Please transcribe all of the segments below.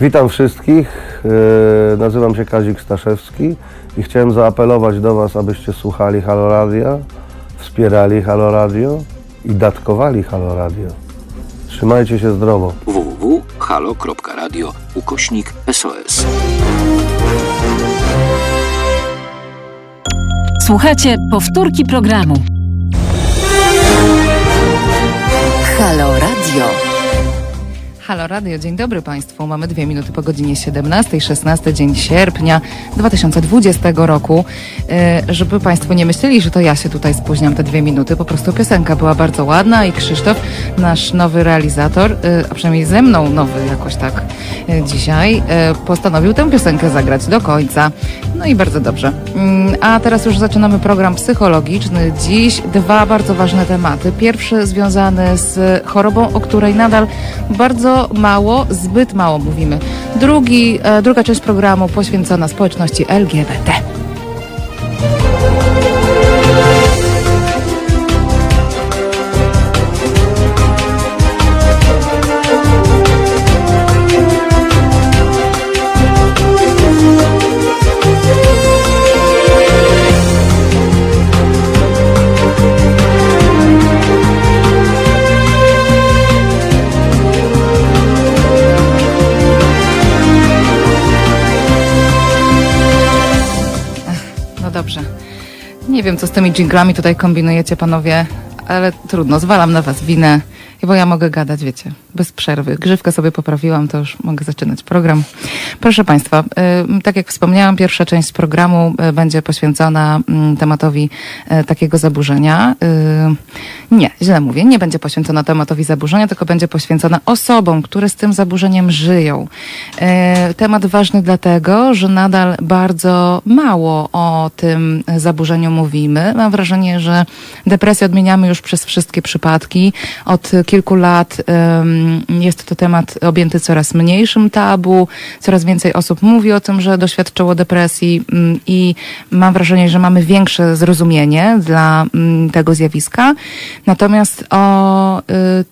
Witam wszystkich. E, Nazywam się Kazik Staszewski i chciałem zaapelować do Was, abyście słuchali Halo Radia, wspierali Halo Radio i datkowali Halo Radio. Trzymajcie się zdrowo. www.halo.radio ukośnik SOS. Słuchajcie powtórki programu. Halo Radio. Halo Radio, dzień dobry Państwu. Mamy dwie minuty po godzinie 17, 16 dzień sierpnia 2020 roku. E, żeby Państwo nie myśleli, że to ja się tutaj spóźniam te dwie minuty, po prostu piosenka była bardzo ładna i Krzysztof, nasz nowy realizator, e, a przynajmniej ze mną nowy jakoś tak e, dzisiaj, e, postanowił tę piosenkę zagrać do końca. No i bardzo dobrze. Mm, A teraz już zaczynamy program psychologiczny. Dziś dwa bardzo ważne tematy. Pierwszy związany z chorobą, o której nadal bardzo mało, zbyt mało mówimy. Drugi, e, druga część programu poświęcona społeczności LGBT. Nie wiem, co z tymi dżinglami tutaj kombinujecie, panowie, ale trudno, zwalam na was winę, bo ja mogę gadać, wiecie, bez przerwy. Grzywkę sobie poprawiłam, to już mogę zaczynać program. Proszę Państwa, y, tak jak wspomniałam, pierwsza część programu y, będzie poświęcona mm, tematowi y, takiego zaburzenia. Nie, źle mówię, nie będzie poświęcona tematowi zaburzenia, tylko będzie poświęcona osobom, które z tym zaburzeniem żyją. Temat ważny dlatego, że nadal bardzo mało o tym zaburzeniu mówimy. Mam wrażenie, że depresję odmieniamy już przez wszystkie przypadki. Od kilku lat jest to temat objęty coraz mniejszym tabu, coraz więcej osób mówi o tym, że doświadczyło depresji ym, i mam wrażenie, że mamy większe zrozumienie dla ym, tego zjawiska. Natomiast o y,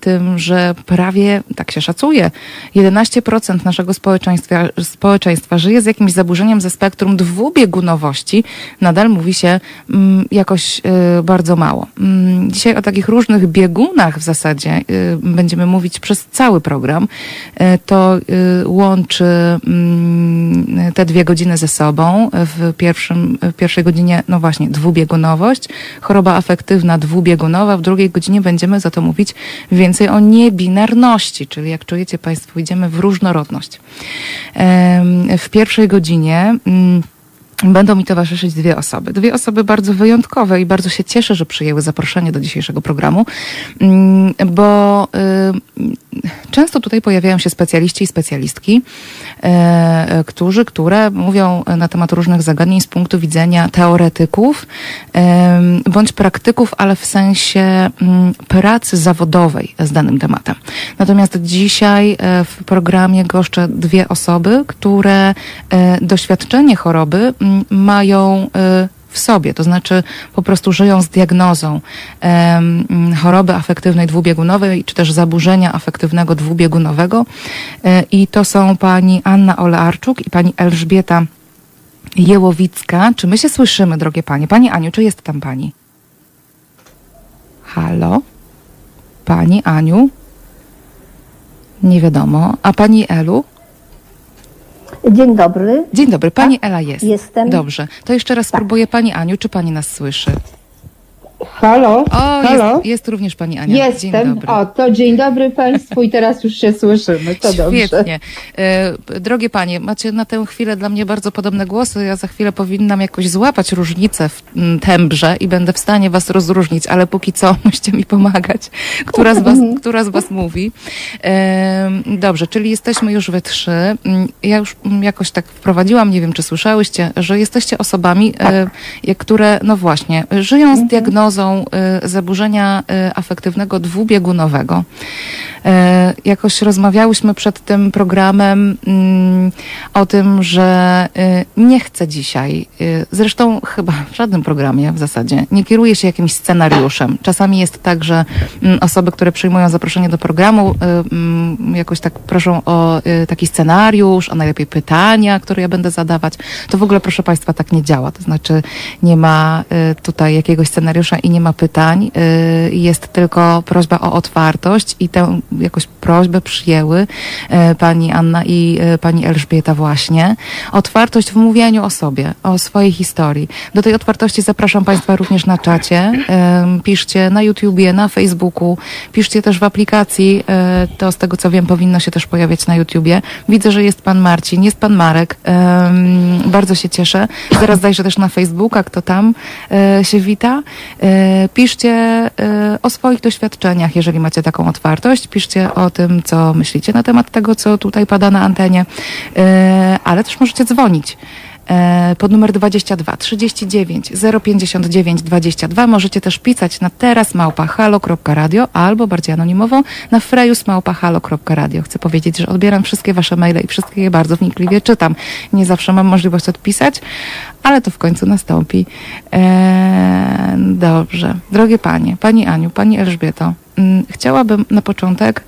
tym, że prawie, tak się szacuje, 11% naszego społeczeństwa, społeczeństwa żyje z jakimś zaburzeniem ze spektrum dwubiegunowości, nadal mówi się mm, jakoś y, bardzo mało. Mm, Dzisiaj o takich różnych biegunach w zasadzie będziemy mówić przez cały program. Y, To y, łączy mm, te dwie godziny ze sobą. W, pierwszym, w pierwszej godzinie, no właśnie, dwubiegunowość, choroba afektywna dwubiegunowa. W drugiej godzinie będziemy za to mówić więcej o niebinarności, czyli jak czujecie Państwo, idziemy w różnorodność. W pierwszej godzinie mm, Będą mi towarzyszyć dwie osoby. Dwie osoby bardzo wyjątkowe i bardzo się cieszę, że przyjęły zaproszenie do dzisiejszego programu, mm, bo y, często tutaj pojawiają się specjaliści i specjalistki, e, którzy, które mówią na temat różnych zagadnień z punktu widzenia teoretyków bądź praktyków, ale w sensie mm, pracy zawodowej z danym tematem. Natomiast dzisiaj e, w programie goszczę dwie osoby, które e, doświadczenie choroby mają e, w sobie, to znaczy po prostu żyją z diagnozą choroby afektywnej dwubiegunowej, czy też zaburzenia afektywnego dwubiegunowego. E, I to są pani Anna Olearczuk i pani Elżbieta Jełowicka. Czy my się słyszymy, drogie panie? Pani Aniu, czy jest tam pani? Halo? Pani Aniu? Nie wiadomo. A pani Elu? Dzień dobry. Dzień dobry, pani Ela jest. jestem. Dobrze. To jeszcze raz spróbuję pani Aniu, czy pani nas słyszy? Halo? O, Halo? jest, jest również pani Ania. Dzień Jestem. dobry. O, to dzień dobry Państwu i teraz już się słyszymy. To dobrze. Świetnie. E, drogie panie, macie na tę chwilę dla mnie bardzo podobne głosy. Ja za chwilę powinnam jakoś złapać różnicę w tembrze i będę w stanie was rozróżnić, ale póki co musicie mi pomagać, która z was, która z was mówi. E, dobrze, czyli jesteśmy już we trzy. Mm, Ja już mm, jakoś tak wprowadziłam, nie wiem czy słyszałyście, że jesteście osobami, e, jak- które, no właśnie, żyją z diagnozą e, zaburzenia e, afektywnego dwubiegunowego. E, jakoś rozmawiałyśmy przed tym programem mm, o tym, że nie chcę dzisiaj, zresztą chyba w żadnym programie w zasadzie, nie kieruję się jakimś scenariuszem. Czasami jest tak, że mm, osoby, które przyjmują zaproszenie do programu, mm, jakoś tak proszą o taki scenariusz, a najlepiej pytania, które ja będę zadawać. To w ogóle, proszę Państwa, tak nie działa. To znaczy, nie ma tutaj jakiegoś scenariusza i nie ma pytań. E, Jest tylko prośba o otwartość i tę jakoś prośbę przyjęły e, pani Anna i e, pani Elżbieta właśnie. Otwartość w mówieniu o sobie, o swojej historii. Do tej otwartości zapraszam Państwa również na czacie. Piszcie na YouTubie, na Facebooku, piszcie też w aplikacji. To z tego co wiem powinno się też pojawiać na YouTubie. Widzę, że jest Pan Marcin, jest Pan Marek. Bardzo się cieszę. Zaraz zajrzę też na Facebooka, kto tam się wita. E, Piszcie e, o swoich doświadczeniach, jeżeli macie taką otwartość. Piszcie o tym, co myślicie na temat tego, co tutaj pada na antenie. E, Ale też możecie dzwonić pod numer 22 39 059 22. Możecie też pisać na teraz małpa halo.radio albo bardziej anonimowo na frejus małpa halo.radio. Chcę powiedzieć, że odbieram wszystkie wasze maile i wszystkie je bardzo wnikliwie czytam. Nie zawsze mam możliwość odpisać, ale to w końcu nastąpi. E, dobrze. Drogie panie, pani Aniu, pani Elżbieto, mm, chciałabym na początek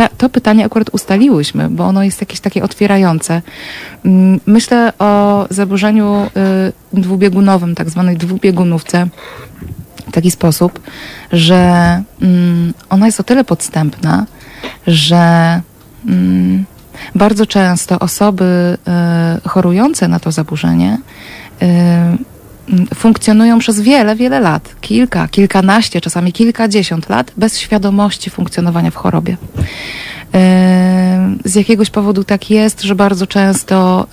te, to pytanie akurat ustaliłyśmy, bo ono jest jakieś takie otwierające. Mm, Myślę o zaburzeniu y, dwubiegunowym, tak zwanej dwubiegunówce, w taki sposób, że mm, ona jest o tyle podstępna, że mm, bardzo często osoby y, chorujące na to zaburzenie y, funkcjonują przez wiele, wiele lat, kilka, kilkanaście, czasami kilkadziesiąt lat, bez świadomości funkcjonowania w chorobie. Yy, Z jakiegoś powodu tak jest, że bardzo często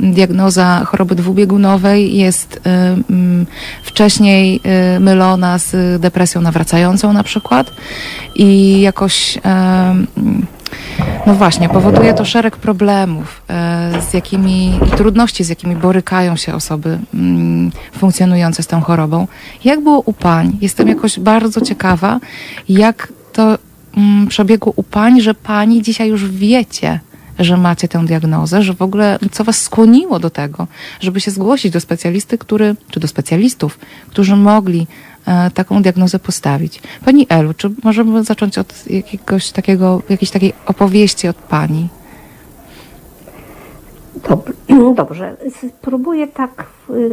yy, diagnoza choroby dwubiegunowej jest yy, mm, wcześniej mylona z depresją nawracającą na przykład i jakoś mm, no właśnie, powoduje to szereg problemów, e, z jakimi i trudności, z jakimi borykają się osoby mm, funkcjonujące z tą chorobą. Jak było u pań? Jestem jakoś bardzo ciekawa, jak to mm, przebiegło u pań, że pani dzisiaj już wiecie, że macie tę diagnozę, że w ogóle co was skłoniło do tego, żeby się zgłosić do specjalisty, który, czy do specjalistów, którzy mogli taką diagnozę postawić. Pani Elu, czy możemy zacząć od jakiegoś takiego, jakiejś takiej opowieści od pani? Dob- Dobrze, spróbuję tak,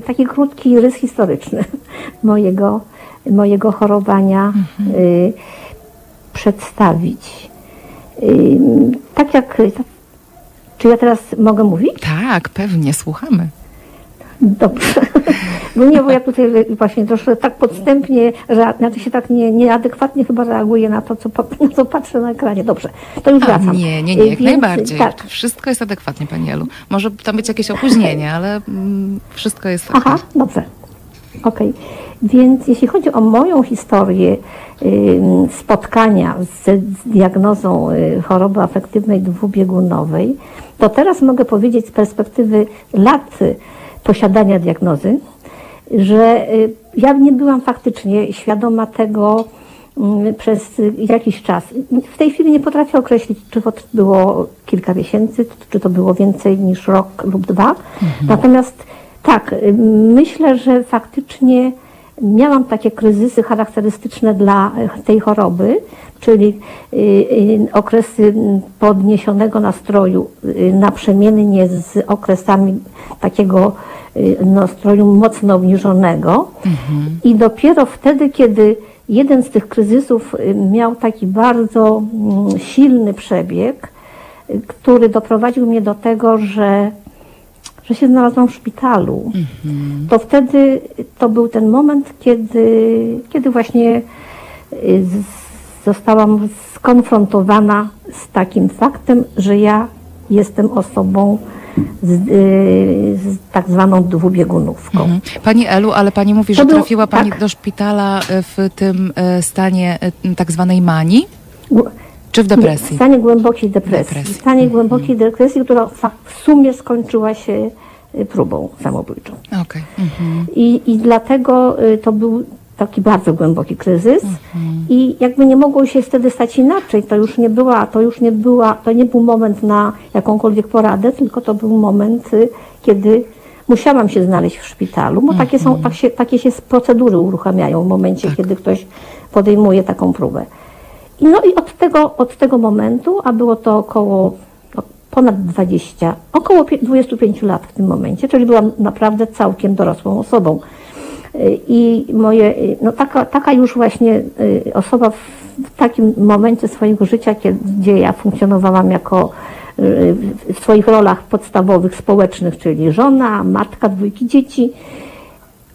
taki krótki rys historyczny mojego, mojego chorowania y, przedstawić. Y, tak jak, czy ja teraz mogę mówić? Tak, pewnie, słuchamy. Dobrze. No nie, bo ja tutaj właśnie troszkę tak podstępnie, że znaczy się tak nie, nieadekwatnie chyba reaguję na to, co, na co patrzę na ekranie. Dobrze, to już A, wracam. nie, nie, nie, jak Więc, najbardziej. Tak, Wszystko jest adekwatnie, pani Elu. Może tam być jakieś opóźnienie, ale mm, wszystko jest Aha, dobrze. Okej. Więc jeśli chodzi o moją historię spotkania z, z diagnozą y, choroby afektywnej dwubiegunowej, to teraz mogę powiedzieć z perspektywy lat y, posiadania diagnozy, że y, ja nie byłam faktycznie świadoma tego mm, przez y, jakiś czas. W tej chwili nie potrafię określić, czy to było kilka miesięcy, czy to było więcej niż rok lub dwa. Natomiast tak, y, myślę, że faktycznie miałam takie kryzysy charakterystyczne dla tej choroby, czyli y, y, okresy podniesionego nastroju y, naprzemiennie z okresami takiego nastroju mocno obniżonego. I dopiero wtedy, kiedy jeden z tych kryzysów miał taki bardzo mm, silny przebieg, który doprowadził mnie do tego, że że się znalazłam w szpitalu. To wtedy to był ten moment, kiedy, kiedy właśnie y, z- zostałam skonfrontowana z takim faktem, że ja jestem osobą z, y, z tak zwaną dwubiegunówką. Mhm. Pani Elu, ale pani mówi, że To był- trafiła pani tak. do szpitala e, w tym e, stanie tak zwanej manii, czy w Nie, w depresji? stanie głębokiej depresji. Depresji. W stanie głębokiej depresji, która w sumie skończyła się y, próbą samobójczą. Okej. Mhm. I, I dlatego y, to był taki bardzo głęboki kryzys i jakby nie mogło się wtedy stać inaczej. To już nie była, to już nie była, to nie był moment na jakąkolwiek poradę, tylko to był moment, y, kiedy musiałam się znaleźć w szpitalu, bo takie są, tak się, takie się procedury uruchamiają w momencie, kiedy ktoś podejmuje taką próbę. No i od tego, od tego momentu, a było to około no, ponad 20, około pie- 25 lat w tym momencie, czyli byłam naprawdę całkiem dorosłą osobą. I moje, no taka, taka już właśnie y, osoba w, takim momencie swojego życia, gdzie ja funkcjonowałam jako y, w swoich rolach podstawowych, społecznych, czyli żona, matka dwójki dzieci.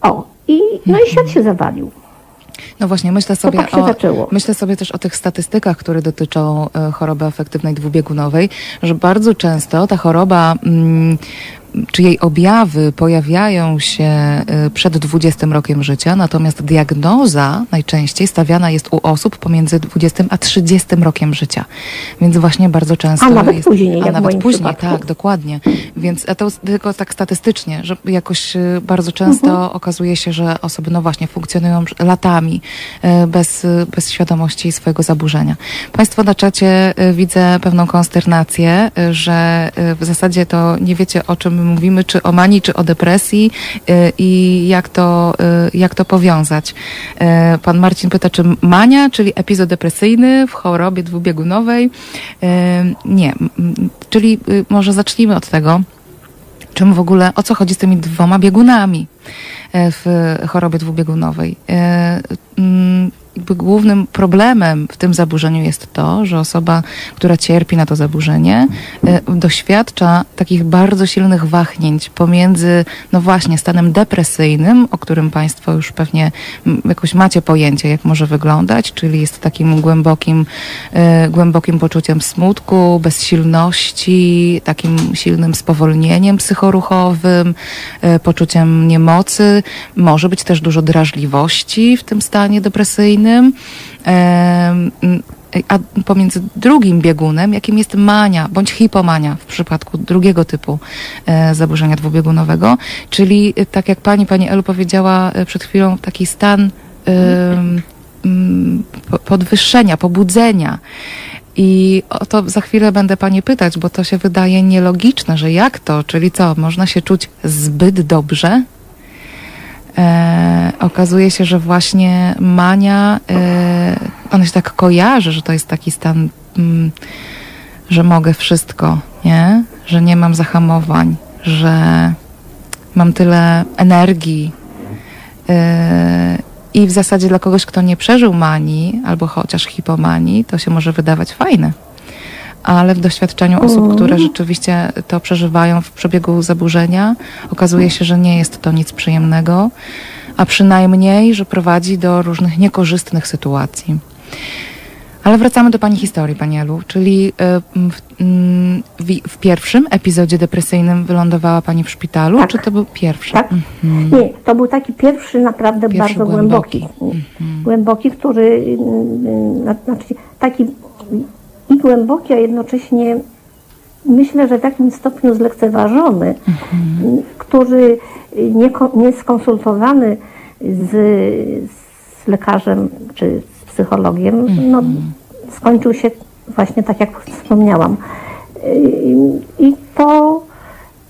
O, i, no i świat się zawalił. No właśnie, myślę sobie, tak o, zaczęło. myślę sobie też o tych statystykach, które dotyczą e, choroby afektywnej dwubiegunowej, że bardzo często ta choroba, mm, czy jej objawy pojawiają się e, przed 20 rokiem życia, natomiast diagnoza najczęściej stawiana jest u osób pomiędzy 20 a 30 rokiem życia. Więc właśnie bardzo często A nawet jest, później, a nawet później, przypadku. tak, dokładnie. Więc to tylko tak statystycznie, że jakoś y, bardzo często Mhm. okazuje się, że osoby no właśnie funkcjonują latami y, bez, y, bez świadomości swojego zaburzenia. Państwo na czacie y, widzę pewną konsternację, y, że y, w zasadzie to nie wiecie o czym mówimy, czy o manii, czy o depresji y, i jak to, y, jak to powiązać. Y, Pan Marcin pyta, czy mania, czyli epizod depresyjny w chorobie dwubiegunowej? Nie, czyli może zacznijmy od tego, czym w ogóle, o co chodzi z tymi dwoma biegunami w chorobie dwubiegunowej. Jakby głównym problemem w tym zaburzeniu jest to, że osoba, która cierpi na to zaburzenie, e, doświadcza takich bardzo silnych wahnięć pomiędzy, no właśnie, stanem depresyjnym, o którym Państwo już pewnie jakoś macie pojęcie, jak może wyglądać, czyli jest takim głębokim, e, głębokim poczuciem smutku, bezsilności, takim silnym spowolnieniem psychoruchowym, e, poczuciem niemocy. Może być też dużo drażliwości w tym stanie depresyjnym. Mm, A pomiędzy drugim biegunem, jakim jest mania bądź hipomania w przypadku drugiego typu e, zaburzenia dwubiegunowego, czyli e, tak jak pani, pani Elu powiedziała e, przed chwilą, taki stan mm, po- podwyższenia, pobudzenia. I o to za chwilę będę Pani pytać, bo to się wydaje nielogiczne, że jak to, czyli co, można się czuć zbyt dobrze? E, okazuje się, że właśnie mania, e, ona się tak kojarzy, że to jest taki stan, mm, że mogę wszystko, nie? Że nie mam zahamowań, że mam tyle energii. E, I w zasadzie dla kogoś, kto nie przeżył manii, albo chociaż hipomanii, to się może wydawać fajne. Ale w doświadczeniu osób, które rzeczywiście to przeżywają w przebiegu zaburzenia, okazuje się, że nie jest to nic przyjemnego, a przynajmniej, że prowadzi do różnych niekorzystnych sytuacji. Ale wracamy do Pani historii, Pani Elu, czyli y, w, mm, w, w pierwszym epizodzie depresyjnym wylądowała Pani w szpitalu, Tak. czy to był pierwszy? Tak? Nie, to był taki pierwszy naprawdę Pierwszy bardzo głęboki. głęboki. Głęboki, który, mm, na- znaczy taki i głęboki, a jednocześnie myślę, że w jakimś stopniu zlekceważony, m, który nie, nie skonsultowany z, z lekarzem czy z psychologiem, no, skończył się właśnie tak, jak wspomniałam. I, to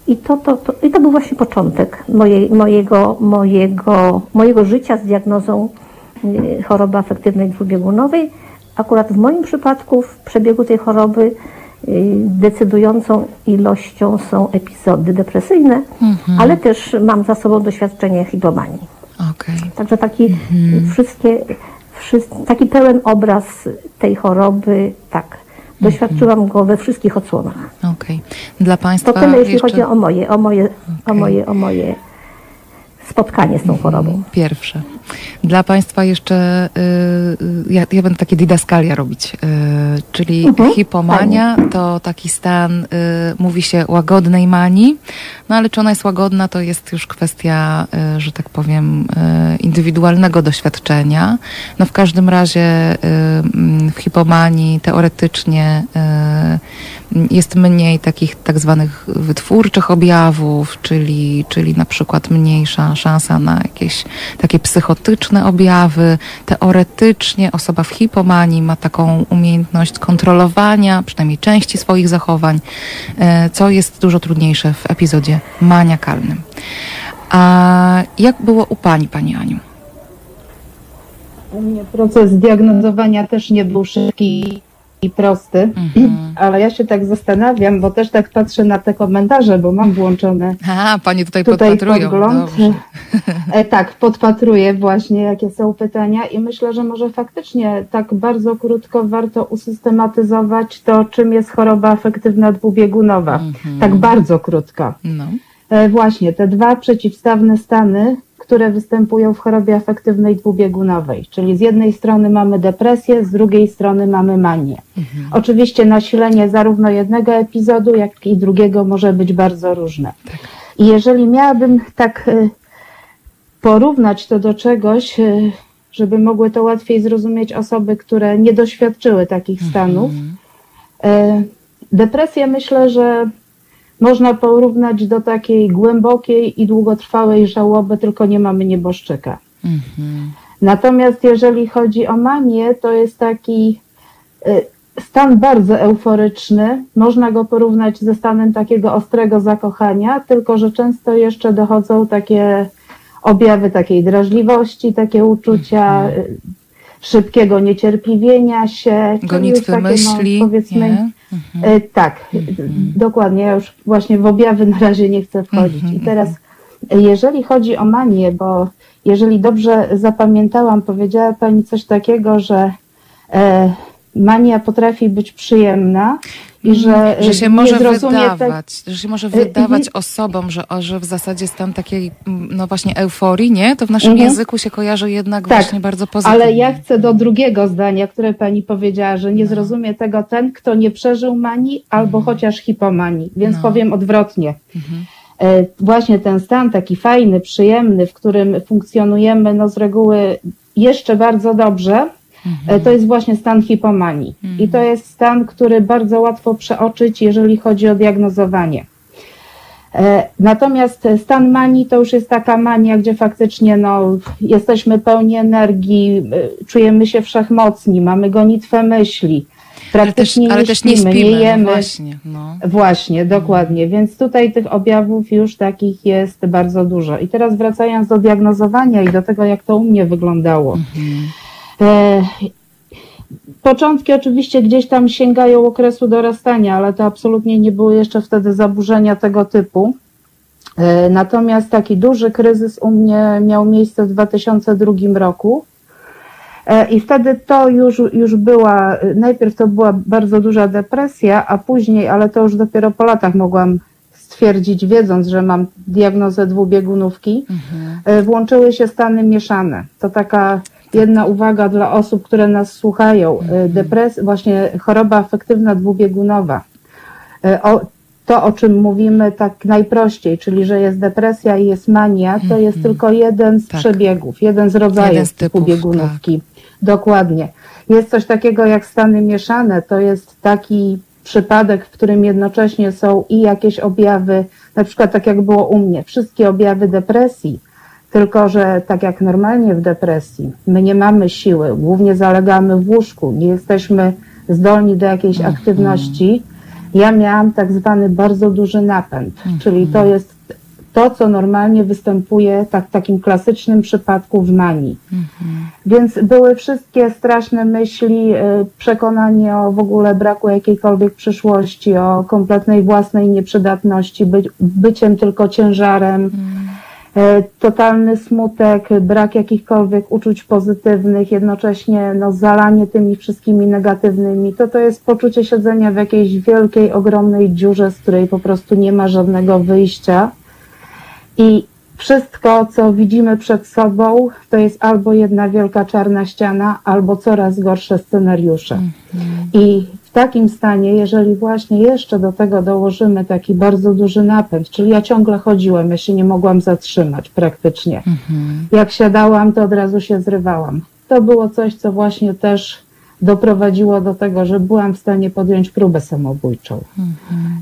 i to, to, to, I to był właśnie początek mojej, mojego, mojego, mojego życia z diagnozą y, choroby afektywnej dwubiegunowej. Akurat w moim przypadku w przebiegu tej choroby y, decydującą ilością są epizody depresyjne, ale też mam za sobą doświadczenie hipomanii. Okej. Także taki wszystkie, wszyscy, taki pełen obraz tej choroby, tak. Doświadczyłam go we wszystkich odsłonach. Okej. Dla Państwa To tyle, jeśli jeszcze chodzi o moje, o moje, o Okej. moje, o moje spotkanie z tą chorobą. pierwsze. Dla Państwa jeszcze y, ja, ja będę takie didaskalia robić, y, czyli Mhm, hipomania to taki stan, y, mówi się łagodnej manii, no ale czy ona jest łagodna, to jest już kwestia, y, że tak powiem, y, indywidualnego doświadczenia. No w każdym razie y, w hipomanii teoretycznie y, jest mniej takich tak zwanych wytwórczych objawów, czyli, czyli na przykład mniejsza szansa na jakieś takie psychotyczne objawy. Teoretycznie osoba w hipomanii ma taką umiejętność kontrolowania przynajmniej części swoich zachowań, e, co jest dużo trudniejsze w epizodzie maniakalnym. A jak było u Pani, Pani Aniu? U mnie proces diagnozowania też nie był szybki i prosty, Mhm. ale ja się tak zastanawiam, bo też tak patrzę na te komentarze, bo mam włączone. A, Panie tutaj, Tutaj podpatrują. podgląd. E, tak, podpatruję właśnie, jakie są pytania i myślę, że może faktycznie tak bardzo krótko warto usystematyzować to, czym jest choroba afektywna dwubiegunowa. Mhm. Tak bardzo krótko. No. E, Właśnie, te dwa przeciwstawne stany, które występują w chorobie afektywnej dwubiegunowej. Czyli z jednej strony mamy depresję, z drugiej strony mamy manię. Oczywiście nasilenie zarówno jednego epizodu, jak i drugiego może być bardzo różne. I jeżeli miałabym tak e, porównać to do czegoś, e, żeby mogły to łatwiej zrozumieć osoby, które nie doświadczyły takich stanów, e, depresję myślę, że można porównać do takiej głębokiej i długotrwałej żałoby, tylko nie mamy nieboszczyka. Mhm. Natomiast jeżeli chodzi o manię, to jest taki y, stan bardzo euforyczny. Można go porównać ze stanem takiego ostrego zakochania, tylko że często jeszcze dochodzą takie objawy takiej drażliwości, takie uczucia y, szybkiego niecierpliwienia się. Gonitwy takie, myśli, No, powiedzmy, nie? E, tak, dokładnie. Ja już właśnie w objawy na razie nie chcę wchodzić. I teraz, e, jeżeli chodzi o manię, bo jeżeli dobrze zapamiętałam, powiedziała Pani coś takiego, że e, mania potrafi być przyjemna i że, że się może zrozumie wydawać, że się może wydawać osobom, że, że w zasadzie stan takiej, mm, no właśnie euforii, nie? To w naszym Mhm. języku się kojarzy jednak Tak, właśnie bardzo pozytywnie. Ale ja chcę do drugiego zdania, które pani powiedziała, że No. nie zrozumie tego ten, kto nie przeżył manii albo chociaż hipomanii, więc No. powiem odwrotnie. Mhm. E, Właśnie ten stan taki fajny, przyjemny, w którym funkcjonujemy no z reguły jeszcze bardzo dobrze, Mhm. e, to jest właśnie stan hipomanii. I to jest stan, który bardzo łatwo przeoczyć, jeżeli chodzi o diagnozowanie. E, Natomiast stan manii to już jest taka mania, gdzie faktycznie no, jesteśmy pełni energii, y, czujemy się wszechmocni, mamy gonitwę myśli, ale, też, praktycznie ale nie, też nie śpimy, śpimy, nie jemy. no właśnie. No. Właśnie, dokładnie. Więc tutaj tych objawów już takich jest bardzo dużo. I teraz wracając do diagnozowania i do tego, jak to u mnie wyglądało. E, Początki oczywiście gdzieś tam sięgają okresu dorastania, ale to absolutnie nie były jeszcze wtedy zaburzenia tego typu. E, Natomiast taki duży kryzys u mnie miał miejsce w 2002 roku. E, I wtedy to już, już była, najpierw to była bardzo duża depresja, a później, ale to już dopiero po latach mogłam stwierdzić, wiedząc, że mam diagnozę dwubiegunówki, e, włączyły się stany mieszane. To taka jedna uwaga dla osób, które nas słuchają. E, Depres, właśnie choroba afektywna dwubiegunowa. E, O, to, o czym mówimy tak najprościej, czyli że jest depresja i jest mania, to jest tylko jeden z Tak. przebiegów, jeden z rodzajów Jeden z typów, dwubiegunówki. Dokładnie. Jest coś takiego jak stany mieszane. To jest taki przypadek, w którym jednocześnie są i jakieś objawy, na przykład tak jak było u mnie, wszystkie objawy depresji, tylko że tak jak normalnie w depresji, my nie mamy siły, głównie zalegamy w łóżku, nie jesteśmy zdolni do jakiejś aktywności. Ja miałam tak zwany bardzo duży napęd, czyli to jest to, co normalnie występuje tak, w takim klasycznym przypadku w manii. Więc były wszystkie straszne myśli, y, przekonanie o w ogóle braku jakiejkolwiek przyszłości, o kompletnej własnej nieprzydatności, by, byciem tylko ciężarem, totalny smutek, brak jakichkolwiek uczuć pozytywnych, jednocześnie no, zalanie tymi wszystkimi negatywnymi. To to jest poczucie siedzenia w jakiejś wielkiej, ogromnej dziurze, z której po prostu nie ma żadnego wyjścia. I Wszystko, co widzimy przed sobą, to jest albo jedna wielka czarna ściana, albo coraz gorsze scenariusze. I w takim stanie, jeżeli właśnie jeszcze do tego dołożymy taki bardzo duży napęd, czyli ja ciągle chodziłem, ja się nie mogłam zatrzymać praktycznie. Jak siadałam, to od razu się zrywałam. To było coś, co właśnie też doprowadziło do tego, że byłam w stanie podjąć próbę samobójczą.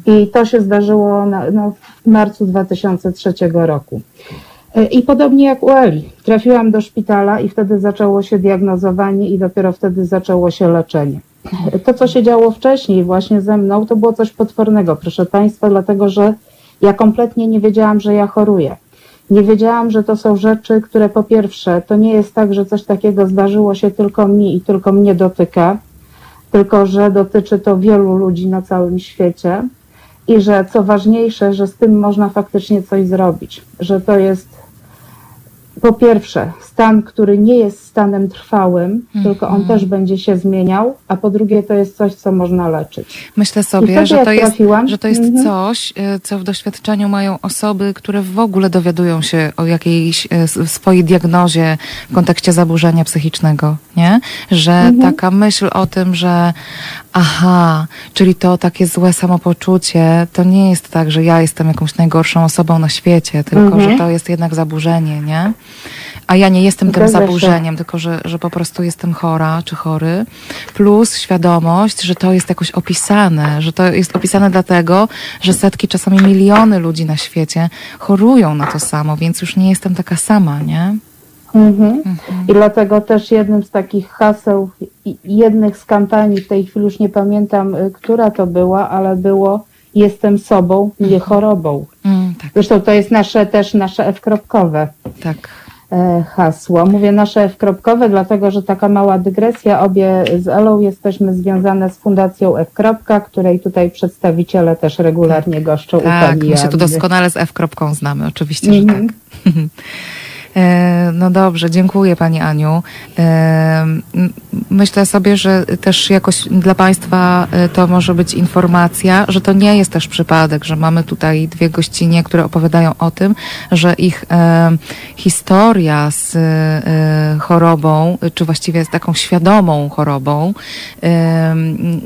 I to się zdarzyło na, no, w marcu 2003 roku. I podobnie jak u Eli. Trafiłam do szpitala i wtedy zaczęło się diagnozowanie i dopiero wtedy zaczęło się leczenie. To, co się działo wcześniej właśnie ze mną, to było coś potwornego, proszę Państwa, dlatego że ja kompletnie nie wiedziałam, że ja choruję. Nie wiedziałam, że to są rzeczy, które po pierwsze, to nie jest tak, że coś takiego zdarzyło się tylko mi i tylko mnie dotyka, tylko że dotyczy to wielu ludzi na całym świecie i że co ważniejsze, że z tym można faktycznie coś zrobić, że to jest po pierwsze stan, który nie jest stanem trwałym, tylko on też będzie się zmieniał, a po drugie to jest coś, co można leczyć. Myślę sobie, wtedy że to, jest, trafiłam- że to jest Mhm. coś, e, co w doświadczeniu mają osoby, które w ogóle dowiadują się o jakiejś e, swojej diagnozie w kontekście zaburzenia psychicznego, nie? Że Mhm. taka myśl o tym, że aha, czyli to takie złe samopoczucie, to nie jest tak, że ja jestem jakąś najgorszą osobą na świecie, tylko Mhm. że to jest jednak zaburzenie, nie? A ja nie jestem tym zaburzeniem, tylko że, że po prostu jestem chora czy chory. Plus świadomość, że to jest jakoś opisane, że to jest opisane dlatego, że setki, czasami miliony ludzi na świecie chorują na to samo, więc już nie jestem taka sama, nie? Mhm. I dlatego też jednym z takich haseł, jednych z kampanii, w tej chwili już nie pamiętam, y, która to była, ale było jestem sobą, nie chorobą. Mm, tak, Zresztą to jest nasze też nasze F-kropkowe tak. E, hasło. Mówię nasze F-kropkowe, dlatego że taka mała dygresja. Obie z Elą jesteśmy związane z Fundacją F. Kropka, której tutaj przedstawiciele też regularnie goszczą u Tak, pani my się tu doskonale z F-kropką znamy, oczywiście, że Mhm. tak. E, No dobrze, dziękuję Pani Aniu. E, Myślę sobie, że też jakoś dla Państwa e, to może być informacja, że to nie jest też przypadek, że mamy tutaj dwie gościnie, które opowiadają o tym, że ich historia z chorobą, czy właściwie z taką świadomą chorobą,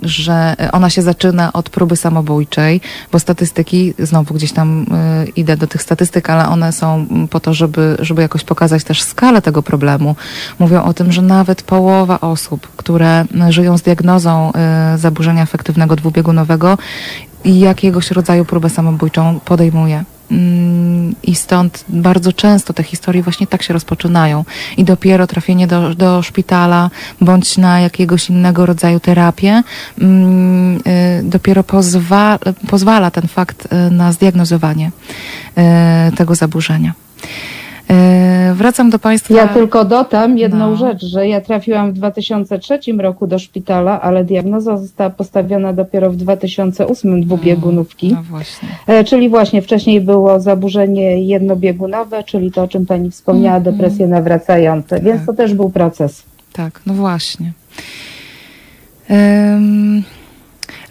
że ona się zaczyna od próby samobójczej, bo statystyki, znowu gdzieś tam idę do tych statystyk, ale one są po to, żeby, żeby jakoś pokazać też skalę tego problemu. Mówią o tym, że nawet połowa osób, które żyją z diagnozą y, zaburzenia afektywnego dwubiegunowego jakiegoś rodzaju próbę samobójczą podejmuje. Mm, I stąd bardzo często te historie właśnie tak się rozpoczynają. I dopiero trafienie do, do szpitala bądź na jakiegoś innego rodzaju terapię mm, y, dopiero pozwa, pozwala ten fakt y, na zdiagnozowanie y, tego zaburzenia. Y, Wracam do Państwa. Ja tylko dodam jedną No. rzecz, że ja trafiłam w 2003 roku do szpitala, ale diagnoza została postawiona dopiero w 2008 dwubiegunówki. No właśnie. E, Czyli właśnie wcześniej było zaburzenie jednobiegunowe, czyli to, o czym Pani wspomniała, Mhm. depresje nawracające, więc to też był proces. Tak, no właśnie. Ym,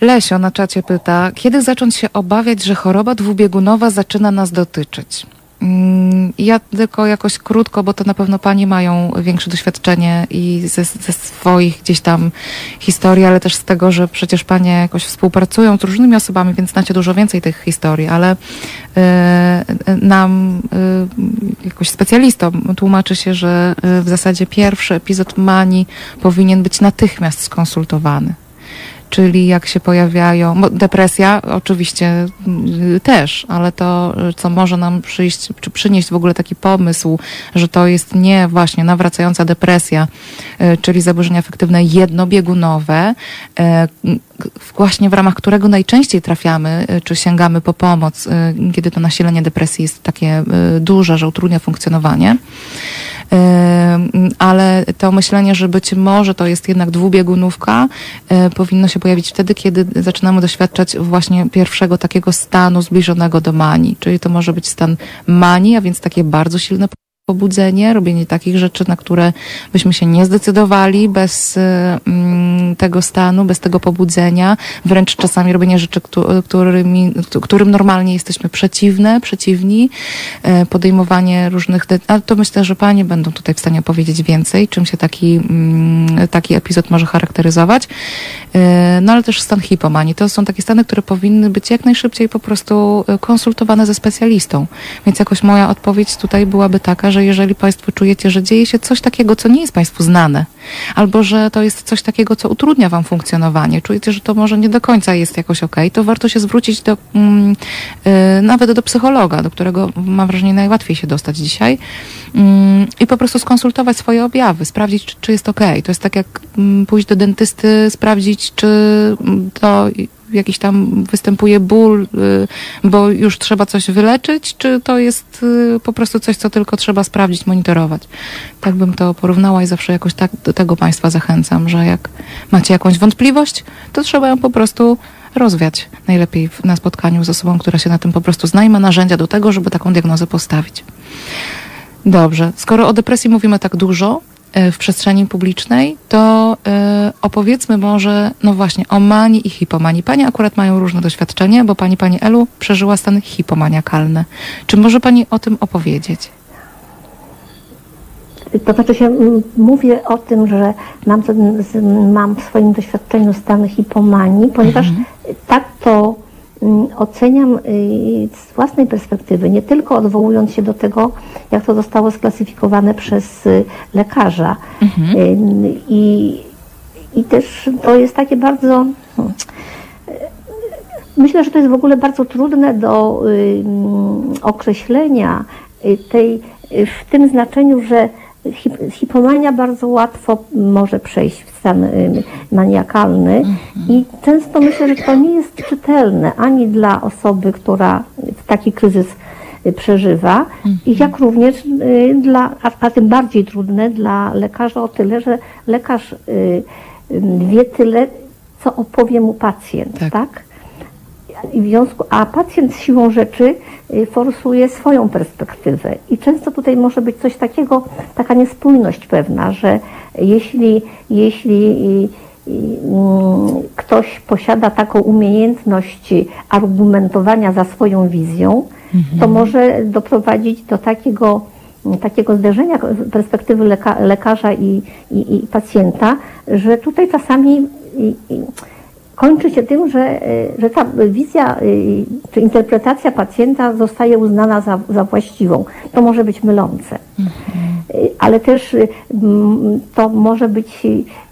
Lesio na czacie pyta, kiedy zacząć się obawiać, że choroba dwubiegunowa zaczyna nas dotyczyć? Ym, Ja tylko jakoś krótko, bo to na pewno Pani mają większe doświadczenie i ze, ze swoich gdzieś tam historii, ale też z tego, że przecież Panie jakoś współpracują z różnymi osobami, więc znacie dużo więcej tych historii, ale y, nam, y, jakoś specjalistom, tłumaczy się, że y, w zasadzie pierwszy epizod manii powinien być natychmiast skonsultowany. Czyli jak się pojawiają, depresja oczywiście y, też, ale to, co może nam przyjść, czy przynieść w ogóle taki pomysł, że to jest nie właśnie nawracająca depresja, y, czyli zaburzenia afektywne jednobiegunowe, y, właśnie w ramach którego najczęściej trafiamy, czy sięgamy po pomoc, kiedy to nasilenie depresji jest takie duże, że utrudnia funkcjonowanie. Ale to myślenie, że być może to jest jednak dwubiegunówka, y, powinno się pojawić wtedy, kiedy zaczynamy doświadczać właśnie pierwszego takiego stanu zbliżonego do manii. Czyli to może być stan manii, a więc takie bardzo silne pobudzenie, robienie takich rzeczy, na które byśmy się nie zdecydowali bez y, mm, tego stanu, bez tego pobudzenia, wręcz czasami robienie rzeczy, któ- którymi, którym normalnie jesteśmy przeciwne, przeciwni, e, podejmowanie różnych, ale to myślę, że panie będą tutaj w stanie opowiedzieć więcej, czym się taki, mm, taki epizod może charakteryzować. E, No ale też stan hipomanii. To są takie stany, które powinny być jak najszybciej po prostu konsultowane ze specjalistą. Więc jakoś moja odpowiedź tutaj byłaby taka, że jeżeli Państwo czujecie, że dzieje się coś takiego, co nie jest Państwu znane, albo że to jest coś takiego, co utrudnia Wam funkcjonowanie, czujecie, że to może nie do końca jest jakoś okej, to warto się zwrócić do, mm, e, nawet do psychologa, do którego mam wrażenie najłatwiej się dostać dzisiaj mm, i po prostu skonsultować swoje objawy, sprawdzić, czy, czy jest okej. To jest tak jak mm, pójść do dentysty, sprawdzić, czy to jakiś tam występuje ból, y, bo już trzeba coś wyleczyć, czy to jest y, po prostu coś, co tylko trzeba sprawdzić, monitorować. Tak bym to porównała i zawsze jakoś tak do tego Państwa zachęcam, że jak macie jakąś wątpliwość, to trzeba ją po prostu rozwiać. Najlepiej na spotkaniu z osobą, która się na tym po prostu zna i ma narzędzia do tego, żeby taką diagnozę postawić. Dobrze, skoro o depresji mówimy tak dużo w przestrzeni publicznej, to e, opowiedzmy może, no właśnie, o manii i hipomanii. Panie akurat mają różne doświadczenie, bo pani, pani Elu przeżyła stany hipomaniakalne. Czy może pani o tym opowiedzieć? To znaczy się, mówię o tym, że mam, mam w swoim doświadczeniu stan hipomanii, ponieważ tak to oceniam y, z własnej perspektywy, nie tylko odwołując się do tego, jak to zostało sklasyfikowane przez y, lekarza. Y, I, I też to jest takie bardzo. hmm, Myślę, że to jest w ogóle bardzo trudne do mm, określenia tej, w tym znaczeniu, że hipomania bardzo łatwo może przejść w stan y, maniakalny i często myślę, że to nie jest czytelne ani dla osoby, która taki kryzys y, przeżywa, i jak również y, dla, a, a tym bardziej trudne dla lekarza o tyle, że lekarz wie tyle, co opowie mu pacjent, Tak. tak? I w związku, a pacjent z siłą rzeczy y, forsuje swoją perspektywę. I często tutaj może być coś takiego, taka niespójność pewna, że jeśli, jeśli y, y, mm, ktoś posiada taką umiejętność argumentowania za swoją wizją, to może doprowadzić do takiego, takiego zderzenia perspektywy leka, lekarza i, i, i pacjenta, że tutaj czasami i, kończy się tym, że, y, że ta wizja y, czy interpretacja pacjenta zostaje uznana za, za właściwą. To może być mylące. Y, Ale też to może być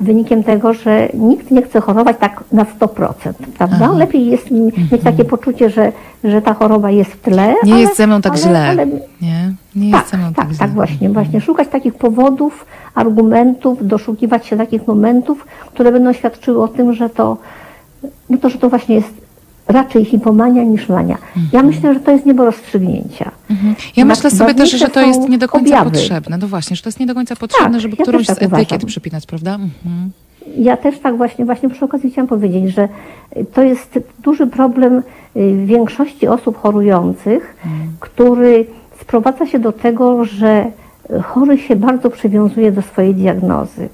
wynikiem tego, że nikt nie chce chorować tak na 100%, prawda? Lepiej jest mi- mieć takie poczucie, że, że ta choroba jest w tle. Nie ale, jest ze mną tak ale, źle. Ale, Nie, nie tak, jest ze mną tak, tak, tak, źle. właśnie, właśnie. Szukać takich powodów, argumentów, doszukiwać się takich momentów, które będą świadczyły o tym, że to, no to, że to właśnie jest raczej hipomania niż mania. Ja myślę, że to jest nie do rozstrzygnięcia. Mhm. Ja myślę sobie też, że to jest nie do końca objawy. potrzebne. No właśnie, że to jest nie do końca potrzebne, Tak, żeby ja którąś też z tak etykiet uważam. przypinać, prawda? Mhm. Ja też tak właśnie, właśnie przy okazji chciałam powiedzieć, że to jest duży problem y, większości osób chorujących, który sprowadza się do tego, że chory się bardzo przywiązuje do swojej diagnozy.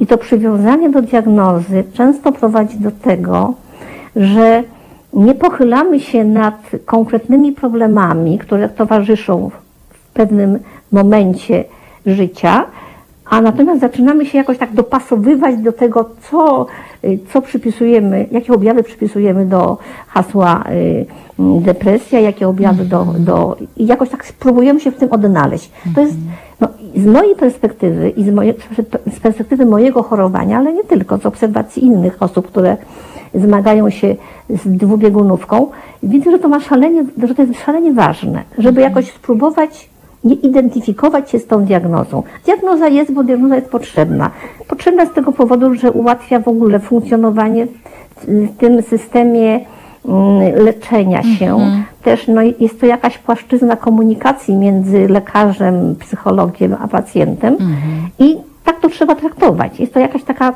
I to przywiązanie do diagnozy często prowadzi do tego, że nie pochylamy się nad konkretnymi problemami, które towarzyszą w pewnym momencie życia, a natomiast zaczynamy się jakoś tak dopasowywać do tego, co, y, co przypisujemy, jakie objawy przypisujemy do hasła y, depresja, jakie objawy do, do. I jakoś tak spróbujemy się w tym odnaleźć. To jest no, z mojej perspektywy i z, moje, z perspektywy mojego chorowania, ale nie tylko, z obserwacji innych osób, które zmagają się z dwubiegunówką, widzę, że to ma szalenie, że to jest szalenie ważne, żeby jakoś spróbować nie identyfikować się z tą diagnozą. Diagnoza jest, bo diagnoza jest potrzebna. Potrzebna z tego powodu, że ułatwia w ogóle funkcjonowanie w, tym systemie mm, leczenia się. Też no, jest to jakaś płaszczyzna komunikacji między lekarzem, psychologiem a pacjentem i tak to trzeba traktować. Jest to jakaś taka